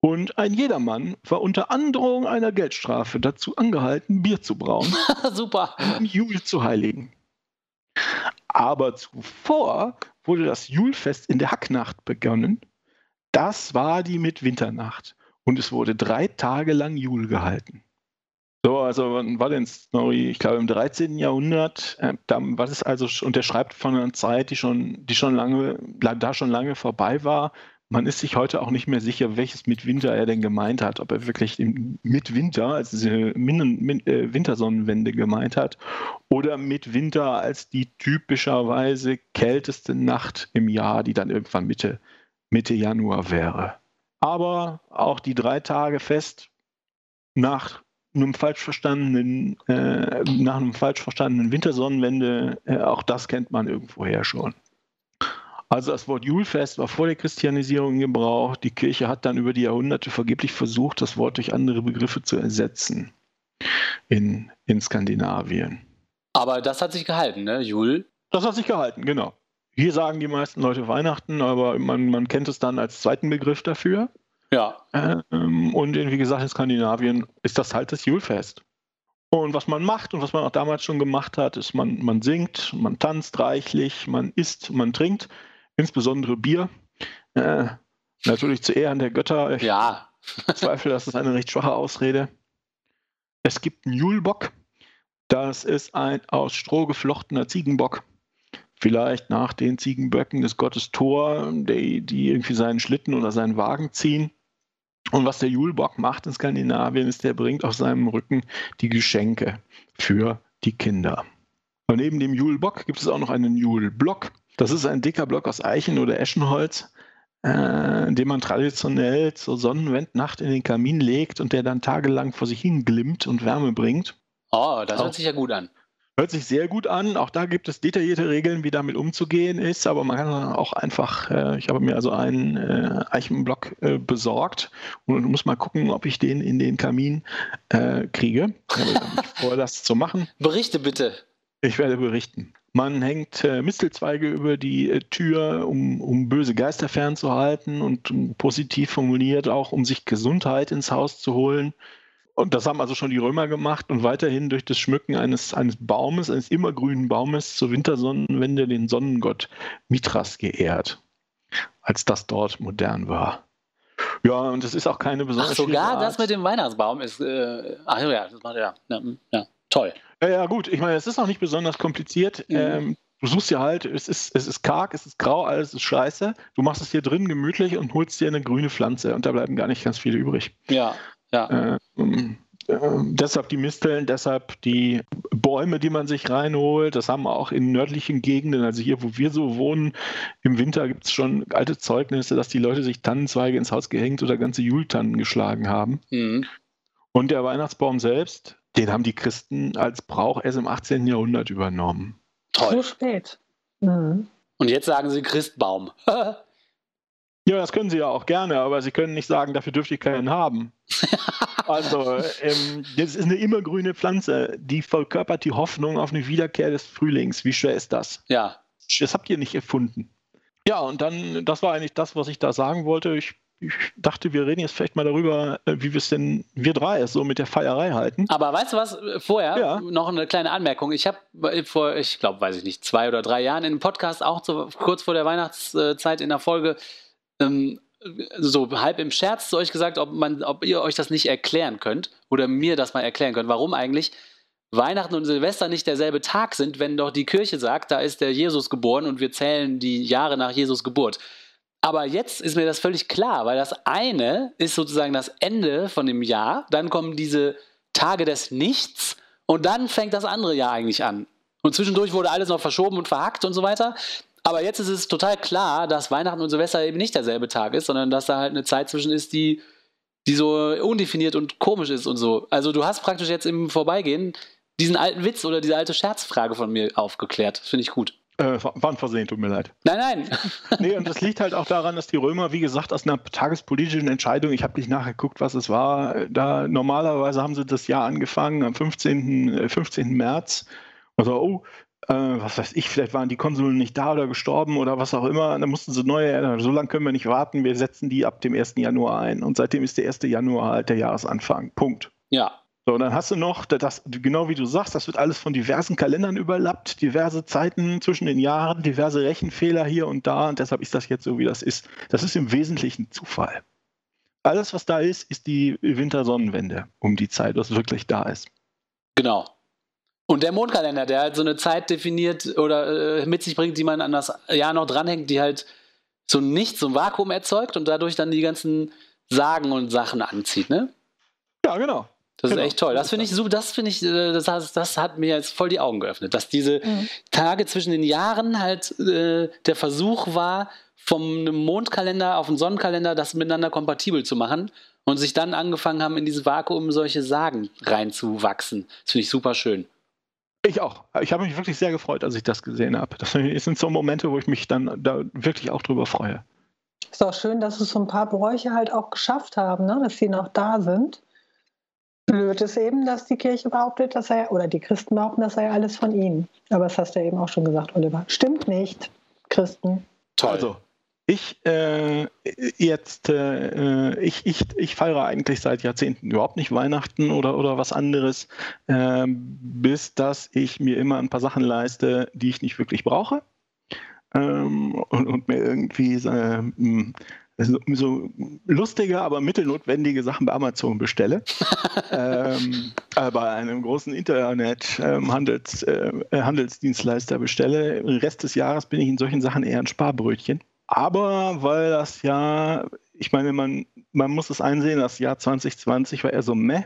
Und ein jedermann war unter Androhung einer Geldstrafe dazu angehalten, Bier zu brauen, Super. um Jul zu heiligen. Aber zuvor wurde das Julfest in der Hacknacht begonnen. Das war die Mitwinternacht. Und es wurde drei Tage lang Jul gehalten. So, also wann war denn Snorri? Ich glaube im 13. Jahrhundert. Äh, da war es also, und der schreibt von einer Zeit, die schon, die schon lange, da schon lange vorbei war. Man ist sich heute auch nicht mehr sicher, welches Mitwinter er denn gemeint hat. Ob er wirklich Mitwinter, also diese Min Min äh, Wintersonnenwende gemeint hat, oder Mitwinter als die typischerweise kälteste Nacht im Jahr, die dann irgendwann Mitte, Mitte Januar wäre. Aber auch die drei Tage fest nach einem falsch verstandenen, äh, nach einem falsch verstandenen Wintersonnenwende, äh, auch das kennt man irgendwoher schon. Also das Wort Julfest war vor der Christianisierung gebraucht. Die Kirche hat dann über die Jahrhunderte vergeblich versucht, das Wort durch andere Begriffe zu ersetzen in, in Skandinavien. Aber das hat sich gehalten, ne? Jul? Das hat sich gehalten, genau. Hier sagen die meisten Leute Weihnachten, aber man, man kennt es dann als zweiten Begriff dafür. Ja. Ähm, und wie gesagt, in Skandinavien ist das halt das Julfest. Und was man macht und was man auch damals schon gemacht hat, ist, man, man singt, man tanzt reichlich, man isst, man trinkt, insbesondere Bier. Äh, natürlich zu Ehren der Götter. Ich Ja. zweifle, das ist eine recht schwache Ausrede. Es gibt einen Julbock. Das ist ein aus Stroh geflochtener Ziegenbock. Vielleicht nach den Ziegenböcken des Gottes Thor, die, die irgendwie seinen Schlitten oder seinen Wagen ziehen. Und was der Julbock macht in Skandinavien, ist, der bringt auf seinem Rücken die Geschenke für die Kinder. Und neben dem Julbock gibt es auch noch einen Julblock. Das ist ein dicker Block aus Eichen oder Eschenholz, äh, den man traditionell zur Sonnenwendnacht in den Kamin legt und der dann tagelang vor sich hin glimmt und Wärme bringt. Oh, das hört sich ja gut an. Hört sich sehr gut an. Auch da gibt es detaillierte Regeln, wie damit umzugehen ist. Aber man kann auch einfach, äh, ich habe mir also einen äh, Eichenblock äh, besorgt und muss mal gucken, ob ich den in den Kamin äh, kriege. Ich habe vor, das zu machen. Berichte bitte. Ich werde berichten. Man hängt äh, Mistelzweige über die äh, Tür, um, um böse Geister fernzuhalten und um, positiv formuliert auch, um sich Gesundheit ins Haus zu holen. Und das haben also schon die Römer gemacht und weiterhin durch das Schmücken eines, eines Baumes, eines immergrünen Baumes zur Wintersonnenwende den Sonnengott Mithras geehrt, als das dort modern war. Ja, und es ist auch keine besonders Ach, sogar das mit dem Weihnachtsbaum ist. Äh, ach ja, das macht ja. Ja, ja. Toll. Ja, ja, gut. Ich meine, es ist auch nicht besonders kompliziert. Mhm. Ähm, du suchst dir halt, es ist, es ist karg, es ist grau, alles ist scheiße. Du machst es hier drin gemütlich und holst dir eine grüne Pflanze und da bleiben gar nicht ganz viele übrig. Ja, ja. Ähm, ähm, deshalb die Misteln, deshalb die Bäume, die man sich reinholt. Das haben wir auch in nördlichen Gegenden, also hier, wo wir so wohnen, im Winter gibt es schon alte Zeugnisse, dass die Leute sich Tannenzweige ins Haus gehängt oder ganze Jultannen geschlagen haben. Mhm. Und der Weihnachtsbaum selbst, den haben die Christen als Brauch erst im 18. Jahrhundert übernommen. So Toll. spät. Mhm. Und jetzt sagen sie Christbaum. Ja, das können sie ja auch gerne, aber sie können nicht sagen, dafür dürfte ich keinen haben. Also, ähm, das ist eine immergrüne Pflanze, die verkörpert die Hoffnung auf eine Wiederkehr des Frühlings. Wie schwer ist das? ja. Das habt ihr nicht erfunden. Ja, und dann, das war eigentlich das, was ich da sagen wollte. Ich, ich dachte, wir reden jetzt vielleicht mal darüber, äh, wie wir es denn, wir drei, so mit der Feierei halten. Aber weißt du was? Vorher Ja. noch eine kleine Anmerkung. Ich habe vor, ich glaube, weiß ich nicht, zwei oder drei Jahren in einem Podcast auch so, kurz vor der Weihnachtszeit in der Folge ähm, so halb im Scherz zu euch gesagt, ob, man, ob ihr euch das nicht erklären könnt oder mir das mal erklären könnt, warum eigentlich Weihnachten und Silvester nicht derselbe Tag sind, wenn doch die Kirche sagt, da ist der Jesus geboren und wir zählen die Jahre nach Jesus Geburt. Aber jetzt ist mir das völlig klar, weil das eine ist sozusagen das Ende von dem Jahr, dann kommen diese Tage des Nichts und dann fängt das andere Jahr eigentlich an. Und zwischendurch wurde alles noch verschoben und verhackt und so weiter. Aber jetzt ist es total klar, dass Weihnachten und Silvester eben nicht derselbe Tag ist, sondern dass da halt eine Zeit zwischen ist, die, die so undefiniert und komisch ist und so. Also du hast praktisch jetzt im Vorbeigehen diesen alten Witz oder diese alte Scherzfrage von mir aufgeklärt. Finde ich gut. Äh, war ein Versehen, tut mir leid. Nein, nein. Nee, und das liegt halt auch daran, dass die Römer, wie gesagt, aus einer tagespolitischen Entscheidung, ich habe nicht nachgeguckt, was es war, äh, da normalerweise haben sie das Jahr angefangen am 15. äh, 15. März. Also, oh, äh, was weiß ich, vielleicht waren die Konsuln nicht da oder gestorben oder was auch immer. Dann mussten sie neue, so lange können wir nicht warten, wir setzen die ab dem 1. Januar ein. Und seitdem ist der 1. Januar halt der Jahresanfang. Punkt. Ja, So, und dann hast du noch, das, genau wie du sagst, das wird alles von diversen Kalendern überlappt, diverse Zeiten zwischen den Jahren, diverse Rechenfehler hier und da und deshalb ist das jetzt so, wie das ist. Das ist im Wesentlichen Zufall. Alles, was da ist, ist die Wintersonnenwende um die Zeit, was wirklich da ist. genau. Und der Mondkalender, der halt so eine Zeit definiert oder äh, mit sich bringt, die man an das Jahr noch dranhängt, die halt so ein Nichts, so ein Vakuum erzeugt und dadurch dann die ganzen Sagen und Sachen anzieht, ne? Ja, genau. Das Genau. ist echt toll. Das finde ich super, das finde ich, äh, das, hat- das hat mir jetzt voll die Augen geöffnet, dass diese Mhm. Tage zwischen den Jahren halt äh, der Versuch war, vom Mondkalender auf den Sonnenkalender das miteinander kompatibel zu machen und sich dann angefangen haben, in dieses Vakuum solche Sagen reinzuwachsen. Das finde ich super schön. Ich auch. Ich habe mich wirklich sehr gefreut, als ich das gesehen habe. Das sind so Momente, wo ich mich dann da wirklich auch drüber freue. Ist auch schön, dass es so ein paar Bräuche halt auch geschafft haben, ne? dass sie noch da sind. Blöd ist eben, dass die Kirche behauptet, dass er, oder die Christen behaupten, das sei alles von ihnen. Aber das hast du ja eben auch schon gesagt, Oliver. Stimmt nicht, Christen. Toll. Also, ich äh, jetzt, äh, ich, ich, ich feiere eigentlich seit Jahrzehnten überhaupt nicht Weihnachten oder, oder was anderes, äh, bis dass ich mir immer ein paar Sachen leiste, die ich nicht wirklich brauche. Ähm, und, und, mir irgendwie äh, so lustige, aber mittelnotwendige Sachen bei Amazon bestelle. ähm, äh, bei einem großen Internet-Handelsdienstleister ähm, äh, Handelsdienstleister bestelle. Den Rest des Jahres bin ich in solchen Sachen eher ein Sparbrötchen. Aber weil das Jahr, ich meine, man, man muss es einsehen, das Jahr 2020 war eher so meh.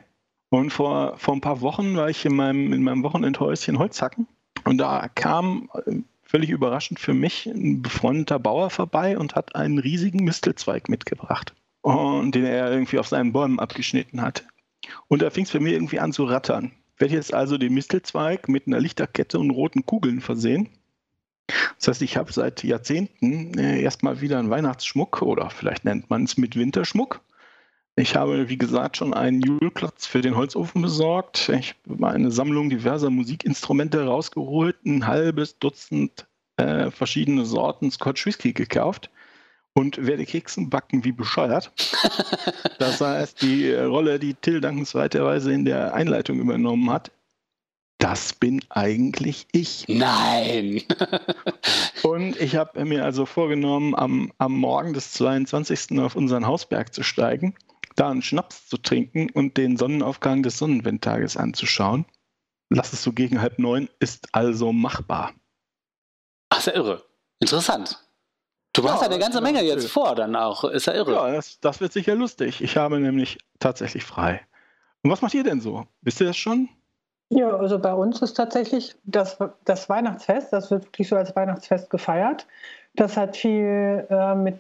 Und vor, vor ein paar Wochen war ich in meinem, in meinem Wochenendhäuschen Holzhacken. Und da kam äh, völlig überraschend für mich ein befreundeter Bauer vorbei und hat einen riesigen Mistelzweig mitgebracht. Und den er irgendwie auf seinen Bäumen abgeschnitten hat. Und da fing es für mich irgendwie an zu rattern. Ich werde jetzt also den Mistelzweig mit einer Lichterkette und roten Kugeln versehen das heißt, ich habe seit Jahrzehnten äh, erstmal wieder einen Weihnachtsschmuck oder vielleicht nennt man es mit Winterschmuck. Ich habe, wie gesagt, schon einen Julklotz für den Holzofen besorgt. Ich habe eine Sammlung diverser Musikinstrumente rausgeholt, ein halbes Dutzend äh, verschiedene Sorten Scotch Whisky gekauft und werde Keksen backen wie bescheuert. das heißt, die Rolle, die Till dankenswerterweise in der Einleitung übernommen hat, das bin eigentlich ich. Nein! und ich habe mir also vorgenommen, am, am Morgen des 22. auf unseren Hausberg zu steigen, da einen Schnaps zu trinken und den Sonnenaufgang des Sonnenwendtages anzuschauen. Lass es so gegen halb neun, ist also machbar. Ach, ist ja irre. Interessant. Du ja, hast ja eine ganze Menge jetzt vor, dann auch. Ist ja irre. Ja, das, das wird sicher lustig. Ich habe nämlich tatsächlich frei. Und was macht ihr denn so? Wisst ihr das schon? Ja, also bei uns ist tatsächlich das, das Weihnachtsfest, das wird wirklich so als Weihnachtsfest gefeiert. Das hat viel äh, mit,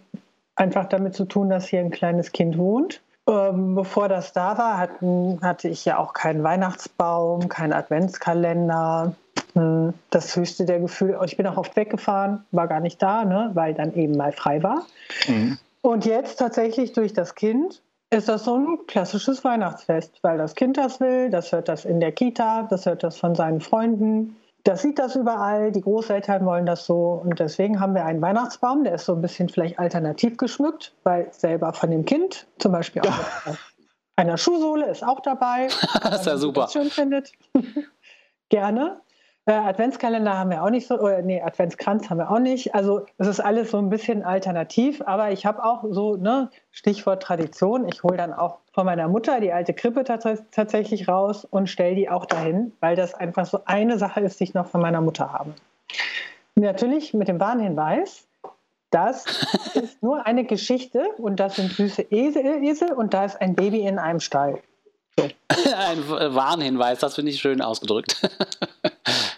einfach damit zu tun, dass hier ein kleines Kind wohnt. Ähm, bevor das da war, hatten, hatte ich ja auch keinen Weihnachtsbaum, keinen Adventskalender. Hm, das höchste der Gefühle. Ich bin auch oft weggefahren, war gar nicht da, ne, weil dann eben mal frei war. Mhm. Und jetzt tatsächlich durch das Kind ist das so ein klassisches Weihnachtsfest, weil das Kind das will, das hört das in der Kita, das hört das von seinen Freunden, das sieht das überall, die Großeltern wollen das so und deswegen haben wir einen Weihnachtsbaum, der ist so ein bisschen vielleicht alternativ geschmückt, weil selber von dem Kind, zum Beispiel auch ja. einer Schuhsohle ist auch dabei. das ist ja super. Das schön findet. Gerne. Äh, Adventskalender haben wir auch nicht so, oder nee, Adventskranz haben wir auch nicht. Also es ist alles so ein bisschen alternativ, aber ich habe auch so, ne, Stichwort Tradition, ich hole dann auch von meiner Mutter die alte Krippe tatsächlich raus und stelle die auch dahin, weil das einfach so eine Sache ist, die ich noch von meiner Mutter habe. Natürlich mit dem Warnhinweis, das ist nur eine Geschichte und das sind süße Esel, Esel und da ist ein Baby in einem Stall. So. Ein Warnhinweis, das finde ich schön ausgedrückt.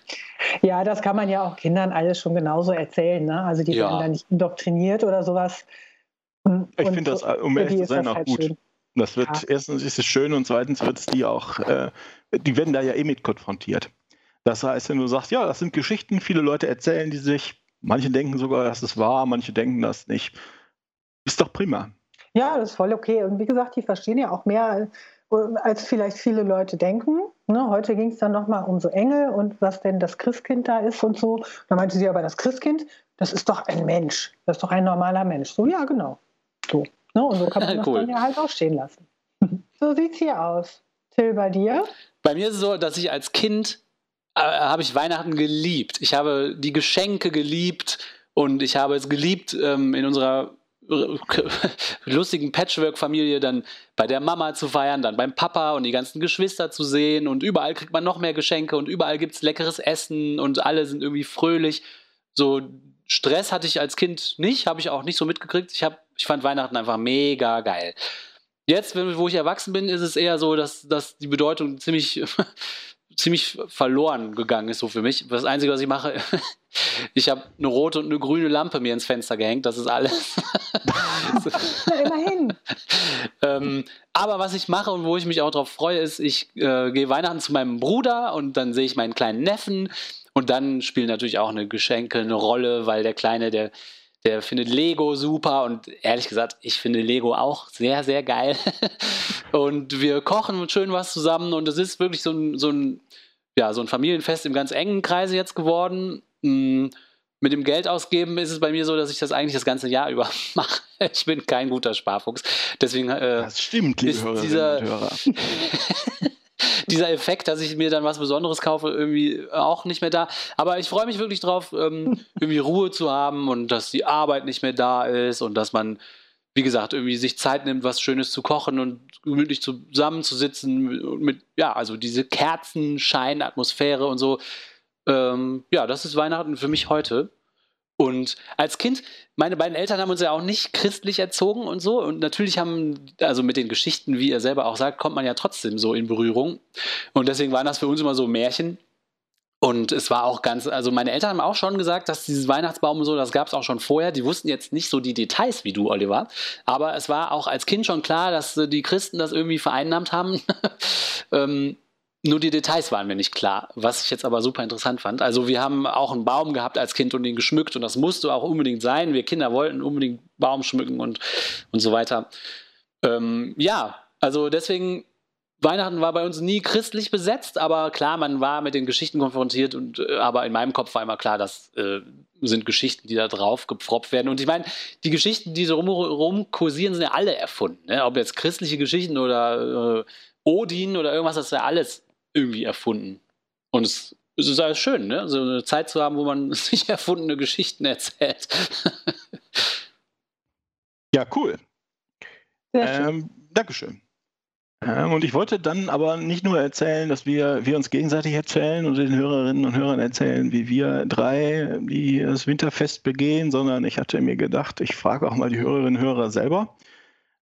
Ja, das kann man ja auch Kindern alles schon genauso erzählen. Ne? Also die ja. werden da nicht indoktriniert oder sowas. Und ich finde das, um ehrlich zu sein, auch halt gut. Schön. Das wird, ja. erstens ist es schön und zweitens wird es die auch, äh, die werden da ja eh mit konfrontiert. Das heißt, wenn du sagst, ja, das sind Geschichten, viele Leute erzählen die sich, manche denken sogar, dass es wahr, manche denken das nicht. Ist doch prima. Ja, das ist voll okay. Und wie gesagt, die verstehen ja auch mehr als vielleicht viele Leute denken. Ne, heute ging es dann nochmal um so Engel und was denn das Christkind da ist und so. Da meinte sie aber, das Christkind, das ist doch ein Mensch. Das ist doch ein normaler Mensch. So, ja, genau. So. Ne, und so kann man das dann ja halt auch stehen lassen. so sieht es hier aus. Till, bei dir? Bei mir ist es so, dass ich als Kind äh, habe ich Weihnachten geliebt. Ich habe die Geschenke geliebt und ich habe es geliebt, ähm, in unserer lustigen Patchwork-Familie dann bei der Mama zu feiern, dann beim Papa und die ganzen Geschwister zu sehen und überall kriegt man noch mehr Geschenke und überall gibt es leckeres Essen und alle sind irgendwie fröhlich. So Stress hatte ich als Kind nicht, habe ich auch nicht so mitgekriegt. Ich, hab, ich fand Weihnachten einfach mega geil. Jetzt, wo ich erwachsen bin, ist es eher so, dass, dass die Bedeutung ziemlich ziemlich verloren gegangen ist so für mich. Das Einzige, was ich mache, ich habe eine rote und eine grüne Lampe mir ins Fenster gehängt. Das ist alles. Na, immerhin. ähm, aber was ich mache und wo ich mich auch darauf freue, ist, ich äh, gehe Weihnachten zu meinem Bruder und dann sehe ich meinen kleinen Neffen und dann spielen natürlich auch eine Geschenke eine Rolle, weil der Kleine, der der findet Lego super und ehrlich gesagt, ich finde Lego auch sehr, sehr geil. und wir kochen schön was zusammen und es ist wirklich so ein, so ein, ja, so ein Familienfest im ganz engen Kreise jetzt geworden. Mm, mit dem Geld ausgeben ist es bei mir so, dass ich das eigentlich das ganze Jahr über mache. Ich bin kein guter Sparfuchs. Deswegen äh, das stimmt, liebe ist Hörerinnen dieser, und Hörer. dieser Effekt, dass ich mir dann was Besonderes kaufe, irgendwie auch nicht mehr da. Aber ich freue mich wirklich drauf, ähm, irgendwie Ruhe zu haben und dass die Arbeit nicht mehr da ist und dass man, wie gesagt, irgendwie sich Zeit nimmt, was Schönes zu kochen und gemütlich zusammenzusitzen mit, ja, also diese Kerzenschein-Atmosphäre und so. Ähm, ja, das ist Weihnachten für mich heute. Und als Kind, meine beiden Eltern haben uns ja auch nicht christlich erzogen und so. Und natürlich haben, also mit den Geschichten, wie er selber auch sagt, kommt man ja trotzdem so in Berührung. Und deswegen waren das für uns immer so Märchen. Und es war auch ganz, also meine Eltern haben auch schon gesagt, dass dieses Weihnachtsbaum und so, das gab es auch schon vorher. Die wussten jetzt nicht so die Details wie du, Oliver. Aber es war auch als Kind schon klar, dass die Christen das irgendwie vereinnahmt haben. ähm, nur die Details waren mir nicht klar, was ich jetzt aber super interessant fand. Also wir haben auch einen Baum gehabt als Kind und ihn geschmückt und das musste auch unbedingt sein. Wir Kinder wollten unbedingt Baum schmücken und, und so weiter. Ähm, ja, also deswegen, Weihnachten war bei uns nie christlich besetzt, aber klar, man war mit den Geschichten konfrontiert und äh, aber in meinem Kopf war immer klar, das äh, sind Geschichten, die da drauf gepfropft werden. Und ich meine, die Geschichten, die so rum, rum kursieren, sind ja alle erfunden. Ne? Ob jetzt christliche Geschichten oder äh, Odin oder irgendwas, das ist ja alles irgendwie erfunden. Und es, es ist alles schön, ne? so eine Zeit zu haben, wo man sich erfundene Geschichten erzählt. Ja, cool. Ähm, Dankeschön. Ähm, und ich wollte dann aber nicht nur erzählen, dass wir, wir uns gegenseitig erzählen und den Hörerinnen und Hörern erzählen, wie wir drei die das Winterfest begehen, sondern ich hatte mir gedacht, ich frage auch mal die Hörerinnen und Hörer selber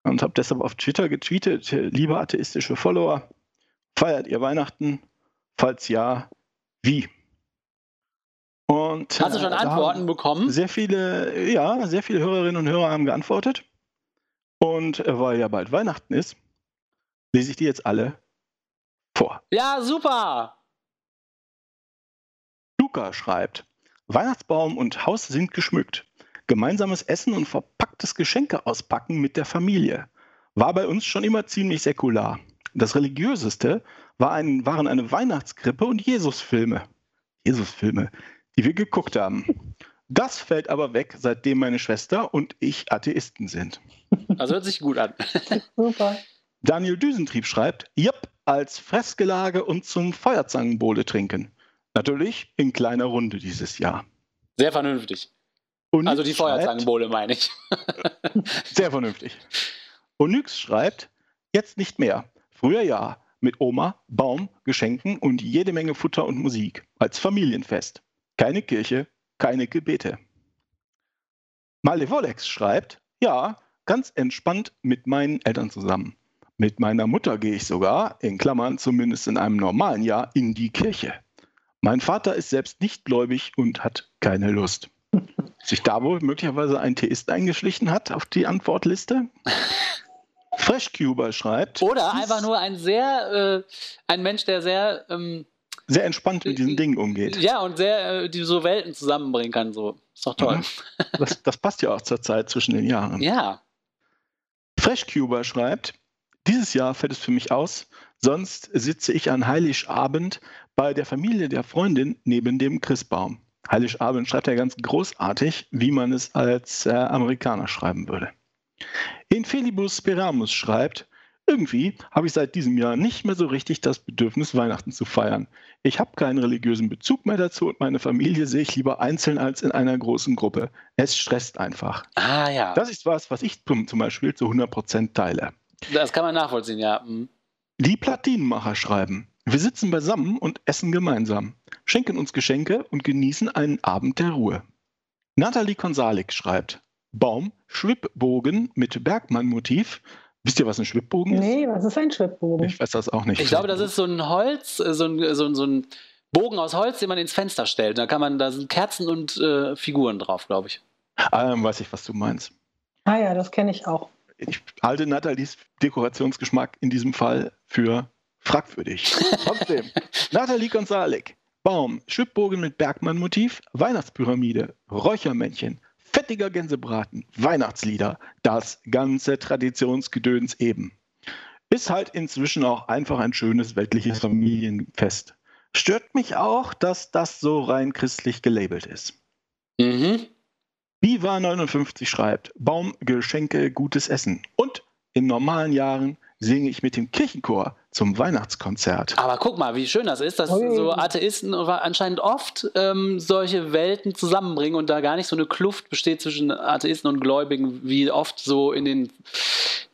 und habe deshalb auf Twitter getweetet, liebe atheistische Follower, feiert ihr Weihnachten? Falls ja, wie? Und, Hast du schon äh, da Antworten bekommen? Sehr viele, ja, sehr viele Hörerinnen und Hörer haben geantwortet. Und äh, weil ja bald Weihnachten ist, lese ich die jetzt alle vor. Ja, super! Luca schreibt, Weihnachtsbaum und Haus sind geschmückt. Gemeinsames Essen und verpacktes Geschenke auspacken mit der Familie. War bei uns schon immer ziemlich säkular. Das religiöseste war ein, waren eine Weihnachtskrippe und Jesusfilme. Jesusfilme, die wir geguckt haben. Das fällt aber weg, seitdem meine Schwester und ich Atheisten sind. Das hört sich gut an. Super. Daniel Düsentrieb schreibt, Jep, als Fressgelage und zum Feuerzangenbowle trinken. Natürlich in kleiner Runde dieses Jahr. Sehr vernünftig. Onyx Also die Feuerzangenbowle meine ich. Sehr vernünftig. Onyx schreibt, jetzt nicht mehr. Früher ja, mit Oma, Baum, Geschenken und jede Menge Futter und Musik. Als Familienfest. Keine Kirche, keine Gebete. Malevolex schreibt, ja, ganz entspannt mit meinen Eltern zusammen. Mit meiner Mutter gehe ich sogar, in Klammern zumindest in einem normalen Jahr, in die Kirche. Mein Vater ist selbst nicht gläubig und hat keine Lust. Sich da wohl möglicherweise ein Theist eingeschlichen hat auf die Antwortliste? Freshcuber schreibt, Oder einfach nur ein sehr, äh, ein Mensch, der sehr, ähm, sehr entspannt mit diesen Dingen umgeht. ja, und sehr, äh, die so Welten zusammenbringen kann. So. Ist doch toll. Mhm. Das, das passt ja auch zur Zeit zwischen den Jahren. Ja. Freshcuber schreibt, dieses Jahr fällt es für mich aus, sonst sitze ich an Heiligabend bei der Familie der Freundin neben dem Christbaum. Heiligabend schreibt er ganz großartig, wie man es als äh, Amerikaner schreiben würde. Infelibus Speramus schreibt, irgendwie habe ich seit diesem Jahr nicht mehr so richtig das Bedürfnis, Weihnachten zu feiern. Ich habe keinen religiösen Bezug mehr dazu und meine Familie sehe ich lieber einzeln als in einer großen Gruppe. Es stresst einfach. Ah ja. Das ist was, was ich zum Beispiel zu 100% teile. Das kann man nachvollziehen, ja. Mhm. Die Platinenmacher schreiben, wir sitzen beisammen und essen gemeinsam, schenken uns Geschenke und genießen einen Abend der Ruhe. Nathalie Konsalik schreibt, Baum, Schwibbogen mit Bergmann-Motiv, Wisst ihr, was ein Schwibbogen ist? Nee, was ist ein Schwibbogen? Ich weiß das auch nicht. Ich glaube, das ist so ein Holz, äh, so ein, so ein, so ein Bogen aus Holz, den man ins Fenster stellt. Da kann man, da sind Kerzen und äh, Figuren drauf, glaube ich. Ähm, weiß ich, was du meinst. Ah ja, das kenne ich auch. Ich halte Nathalies Dekorationsgeschmack in diesem Fall für fragwürdig. Trotzdem, Nathalie Gonzalek. Baum, Schwibbogen mit Bergmann-Motiv, Weihnachtspyramide, Räuchermännchen, fettiger Gänsebraten, Weihnachtslieder, das ganze Traditionsgedöns eben. Ist halt inzwischen auch einfach ein schönes weltliches Familienfest. Stört mich auch, dass das so rein christlich gelabelt ist. Mhm. Viva 59 schreibt, Baum, Geschenke, gutes Essen. Und in normalen Jahren singe ich mit dem Kirchenchor zum Weihnachtskonzert. Aber guck mal, wie schön das ist, dass Ui. so Atheisten anscheinend oft ähm, solche Welten zusammenbringen und da gar nicht so eine Kluft besteht zwischen Atheisten und Gläubigen, wie oft so in den.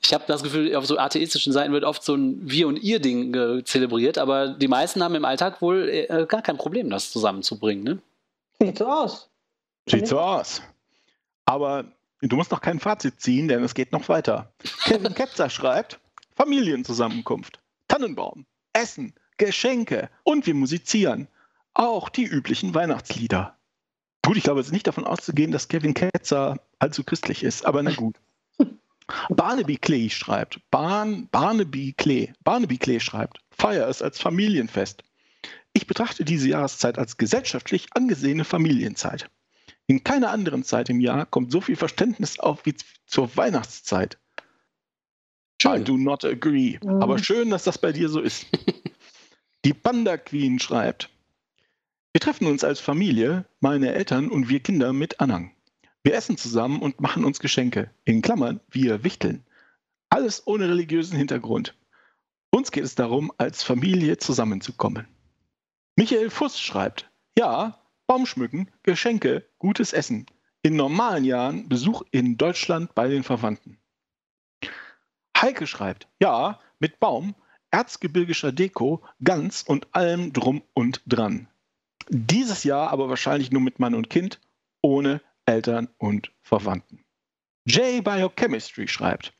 Ich habe das Gefühl, auf so atheistischen Seiten wird oft so ein Wir- und Ihr-Ding äh, zelebriert, aber die meisten haben im Alltag wohl äh, gar kein Problem, das zusammenzubringen. Ne? Sieht so aus. Sieht so aus. Aber du musst noch kein Fazit ziehen, denn es geht noch weiter. Kevin Ketzer schreibt, Familienzusammenkunft, Tannenbaum, Essen, Geschenke und wir musizieren. Auch die üblichen Weihnachtslieder. Gut, ich glaube, es ist nicht davon auszugehen, dass Kevin Ketzer allzu christlich ist, aber na gut. Barnaby Klee schreibt, Barn, Barnaby Klee, Barnaby Klee schreibt, feier es als Familienfest. Ich betrachte diese Jahreszeit als gesellschaftlich angesehene Familienzeit. In keiner anderen Zeit im Jahr kommt so viel Verständnis auf wie zur Weihnachtszeit. I do not agree. Mhm. Aber schön, dass das bei dir so ist. Die Panda Queen schreibt, wir treffen uns als Familie, meine Eltern und wir Kinder mit Anhang. Wir essen zusammen und machen uns Geschenke. In Klammern, wir wichteln. Alles ohne religiösen Hintergrund. Uns geht es darum, als Familie zusammenzukommen. Michael Fuss schreibt, ja, Baumschmücken, Geschenke, gutes Essen. In normalen Jahren Besuch in Deutschland bei den Verwandten. Heike schreibt, ja, mit Baum, erzgebirgischer Deko, Gans und allem drum und dran. Dieses Jahr aber wahrscheinlich nur mit Mann und Kind, ohne Eltern und Verwandten. J Biochemistry schreibt,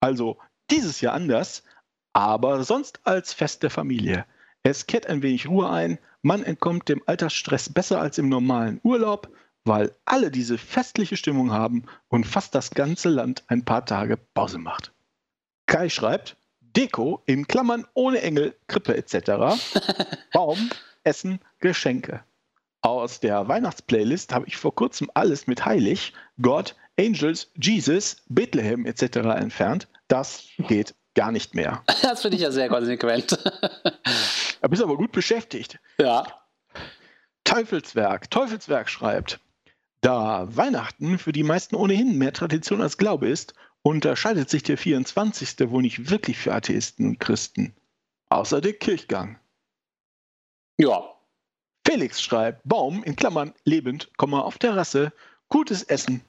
also dieses Jahr anders, aber sonst als Fest der Familie. Es kehrt ein wenig Ruhe ein, man entkommt dem Alltagsstress besser als im normalen Urlaub, weil alle diese festliche Stimmung haben und fast das ganze Land ein paar Tage Pause macht. Kai schreibt, Deko in Klammern ohne Engel, Krippe etc. Baum, Essen, Geschenke. Aus der Weihnachtsplaylist habe ich vor kurzem alles mit Heilig, Gott, Angels, Jesus, Bethlehem etc. entfernt. Das geht gar nicht mehr. Das finde ich ja sehr konsequent. Da bist aber gut beschäftigt. ja. Teufelswerk. Teufelswerk schreibt, da Weihnachten für die meisten ohnehin mehr Tradition als Glaube ist, unterscheidet sich der 24. wohl nicht wirklich für Atheisten und Christen. Außer der Kirchgang. Ja. Felix schreibt, Baum in Klammern lebend, Komma, auf Terrasse, gutes Essen.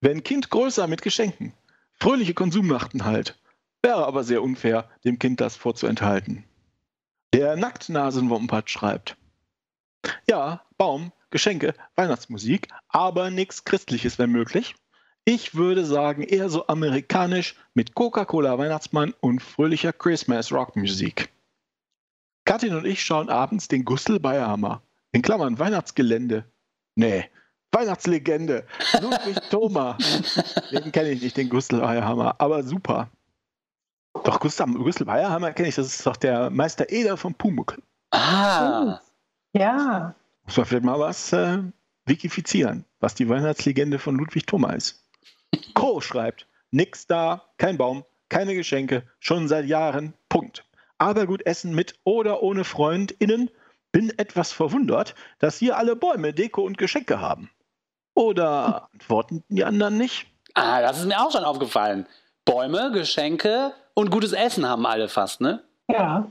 Wenn Kind größer mit Geschenken. Fröhliche Konsumnachten halt. Wäre aber sehr unfair, dem Kind das vorzuenthalten. Der Nacktnasenwompert schreibt, ja, Baum, Geschenke, Weihnachtsmusik, aber nichts Christliches, wenn möglich. Ich würde sagen, eher so amerikanisch mit Coca-Cola Weihnachtsmann und fröhlicher Christmas Rockmusik. Katin und ich schauen abends den Gustl Bayerhammer. In Klammern Weihnachtsgelände. Nee, Weihnachtslegende. Ludwig Thoma. Den kenne ich nicht, den Gustl Bayerhammer, aber super. Doch Gustav, Gustl Bayerhammer kenne ich, das ist doch der Meister Eder vom Pumuckl. Ah. Ja, Muss man vielleicht mal was äh, wikifizieren, was die Weihnachtslegende von Ludwig Thoma ist. Crow schreibt, nix da, kein Baum, keine Geschenke, schon seit Jahren, Punkt. Aber gut essen mit oder ohne FreundInnen, bin etwas verwundert, dass hier alle Bäume Deko und Geschenke haben. Oder antworten die anderen nicht? Ah, das ist mir auch schon aufgefallen. Bäume, Geschenke und gutes Essen haben alle fast, ne? ja.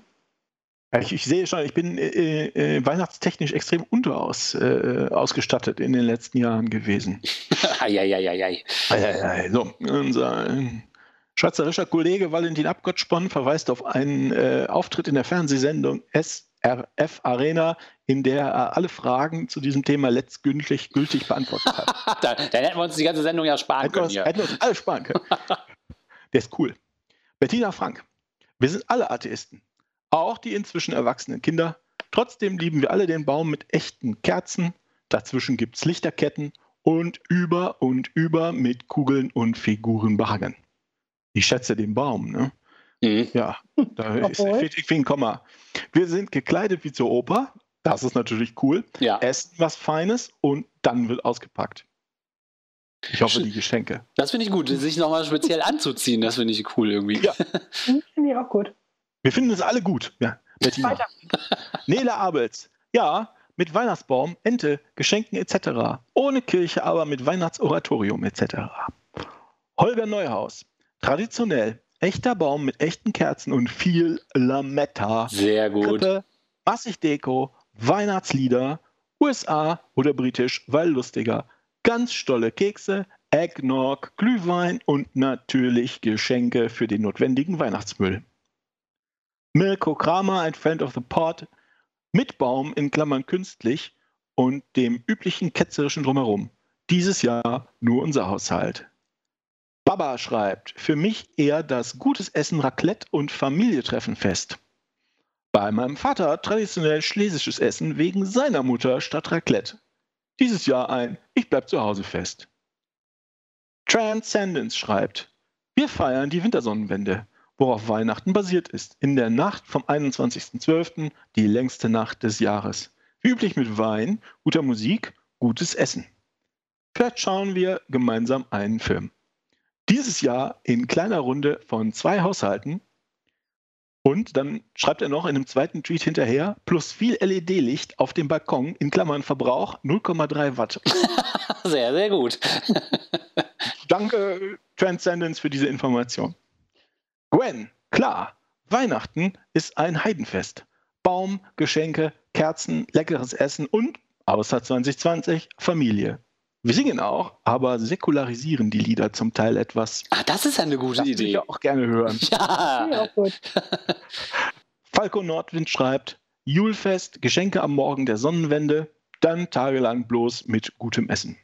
Ich, ich sehe schon, ich bin äh, äh, weihnachtstechnisch extrem unteraus äh, ausgestattet in den letzten Jahren gewesen. Eieieiei. Eieiei. So, unser äh, schweizerischer Kollege Valentin Abgottspon verweist auf einen äh, Auftritt in der Fernsehsendung SRF Arena, in der er alle Fragen zu diesem Thema letztgültig gültig beantwortet hat. da, dann hätten wir uns die ganze Sendung ja sparen Hätten können uns, hätten wir uns alle sparen können. Der ist cool. Bettina Frank. Wir sind alle Atheisten. Auch die inzwischen erwachsenen Kinder. Trotzdem lieben wir alle den Baum mit echten Kerzen. Dazwischen gibt es Lichterketten und über und über mit Kugeln und Figuren behangen. Ich schätze den Baum, ne? Mhm. Ja, da ist fehlt irgendwie ein Komma. Wir sind gekleidet wie zur Oper. Das ist natürlich cool. Ja, Essen was Feines und dann wird ausgepackt. Ich hoffe, die Geschenke. das finde ich gut, sich nochmal speziell anzuziehen, das finde ich cool irgendwie. Ja. Finde ich auch gut. Wir finden es alle gut. Ja, Bettina. Weiter. Nele Abels. Ja, mit Weihnachtsbaum, Ente, Geschenken etc. Ohne Kirche, aber mit Weihnachtsoratorium etc. Holger Neuhaus. Traditionell. Echter Baum mit echten Kerzen und viel Lametta. Sehr gut. Krippe, massig Deko, Weihnachtslieder, USA oder britisch, weil lustiger. Ganz stolle Kekse, Eggnog, Glühwein und natürlich Geschenke für den notwendigen Weihnachtsmüll. Mirko Kramer, ein Friend of the Pod, mit Baum in Klammern künstlich und dem üblichen ketzerischen Drumherum. Dieses Jahr nur unser Haushalt. Baba schreibt, für mich eher das gutes Essen Raclette und Familietreffen fest. Bei meinem Vater traditionell schlesisches Essen wegen seiner Mutter statt Raclette. Dieses Jahr ein Ich bleib zu Hause fest. Transcendence schreibt, wir feiern die Wintersonnenwende, worauf Weihnachten basiert ist. In der Nacht vom 21.12., die längste Nacht des Jahres. Wie üblich mit Wein, guter Musik, gutes Essen. Vielleicht schauen wir gemeinsam einen Film. Dieses Jahr in kleiner Runde von zwei Haushalten. Und dann schreibt er noch in einem zweiten Tweet hinterher, plus viel LED-Licht auf dem Balkon, in Klammern Verbrauch 0,3 Watt. Sehr, sehr gut. Danke, Transcendence, für diese Information. Gwen, klar, Weihnachten ist ein Heidenfest. Baum, Geschenke, Kerzen, leckeres Essen und, außer 2020, Familie. Wir singen auch, aber säkularisieren die Lieder zum Teil etwas. Ah, das ist eine gute Das würde ich Idee. ja auch gerne hören. Finde ich Ja. auch gut. Falco Nordwind schreibt, Julfest, Geschenke am Morgen der Sonnenwende, dann tagelang bloß mit gutem Essen.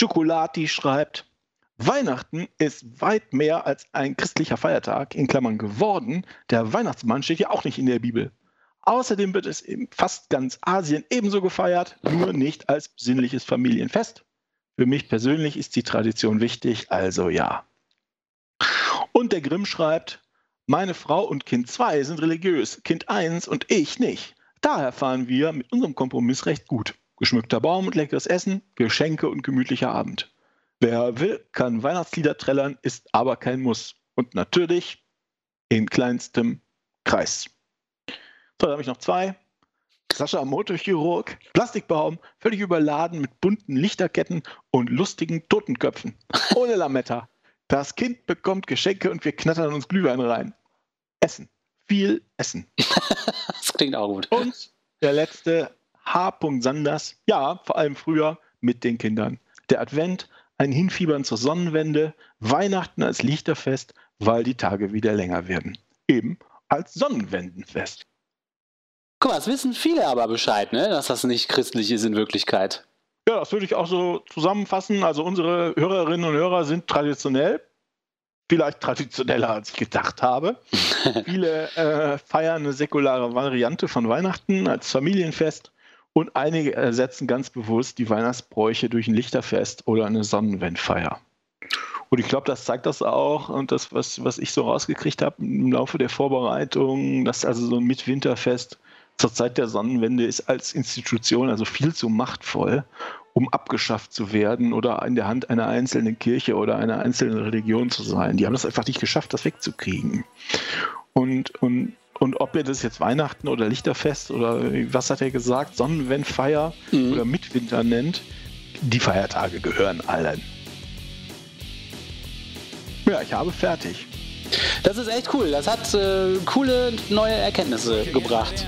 Chocolati schreibt, Weihnachten ist weit mehr als ein christlicher Feiertag, in Klammern geworden. Der Weihnachtsmann steht ja auch nicht in der Bibel. Außerdem wird es in fast ganz Asien ebenso gefeiert, nur nicht als besinnliches Familienfest. Für mich persönlich ist die Tradition wichtig, also ja. Und der Grimm schreibt, meine Frau und Kind 2 sind religiös, Kind 1 und ich nicht. Daher fahren wir mit unserem Kompromiss recht gut. Geschmückter Baum und leckeres Essen, Geschenke und gemütlicher Abend. Wer will, kann Weihnachtslieder trällern, ist aber kein Muss. Und natürlich in kleinstem Kreis. So, da habe ich noch zwei. Sascha Motorchirurg, Plastikbaum, völlig überladen mit bunten Lichterketten und lustigen Totenköpfen. Ohne Lametta. Das Kind bekommt Geschenke und wir knattern uns Glühwein rein. Essen. Viel Essen. Das klingt auch gut. Und der letzte, H. Sanders. Ja, vor allem früher mit den Kindern. Der Advent, ein Hinfiebern zur Sonnenwende, Weihnachten als Lichterfest, weil die Tage wieder länger werden. Eben als Sonnenwendenfest. Guck mal, es wissen viele aber Bescheid, ne? dass das nicht christlich ist in Wirklichkeit. Ja, das würde ich auch so zusammenfassen. Also unsere Hörerinnen und Hörer sind traditionell, vielleicht traditioneller als ich gedacht habe. Viele äh, feiern eine säkulare Variante von Weihnachten als Familienfest und einige ersetzen ganz bewusst die Weihnachtsbräuche durch ein Lichterfest oder eine Sonnenwendfeier. Und ich glaube, das zeigt das auch und das, was, was ich so rausgekriegt habe im Laufe der Vorbereitung, dass also so ein Mitwinterfest zur Zeit der Sonnenwende ist als Institution also viel zu machtvoll, um abgeschafft zu werden oder in der Hand einer einzelnen Kirche oder einer einzelnen Religion zu sein. Die haben das einfach nicht geschafft, das wegzukriegen. Und, und, und ob ihr das jetzt Weihnachten oder Lichterfest oder was hat er gesagt, Sonnenwendfeier Mhm. oder Mitwinter nennt, die Feiertage gehören allen. Ja, ich habe fertig. Das ist echt cool. Das hat äh, coole neue Erkenntnisse gebracht.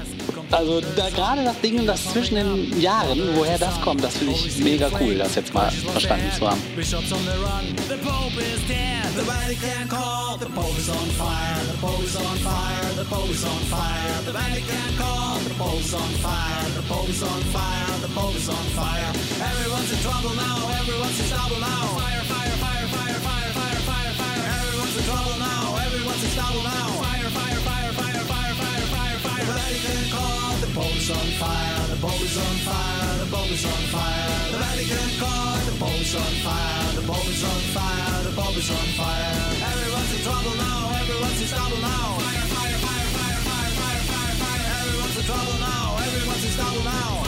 Also da gerade das Ding, das zwischen den Jahren, woher das kommt, das finde ich mega cool, das jetzt mal verstanden zu haben. Vatican can call, the Pope is on fire, the Pope is on fire, the Pope is on fire. The Vatican can call, the Pope is on fire, the Pope is on fire, the Pope is on fire. Everyone's in trouble now, everyone's in trouble now. Fire, fire, fire, fire, fire, fire, fire, fire. Everyone's in trouble now, everyone's in trouble now. Fire, fire, fire, fire, fire, fire, fire, fire. The Vatican call, the Pope's on fire the bulb is on fire, the bulb is on fire, the Vatican car, the bulb is on fire, the bulb is on fire, the bulb is on fire. Everyone's in trouble now, everyone's in trouble now. Fire, fire, fire, fire, fire, fire, fire, fire, everyone's in trouble now, everyone's in trouble now.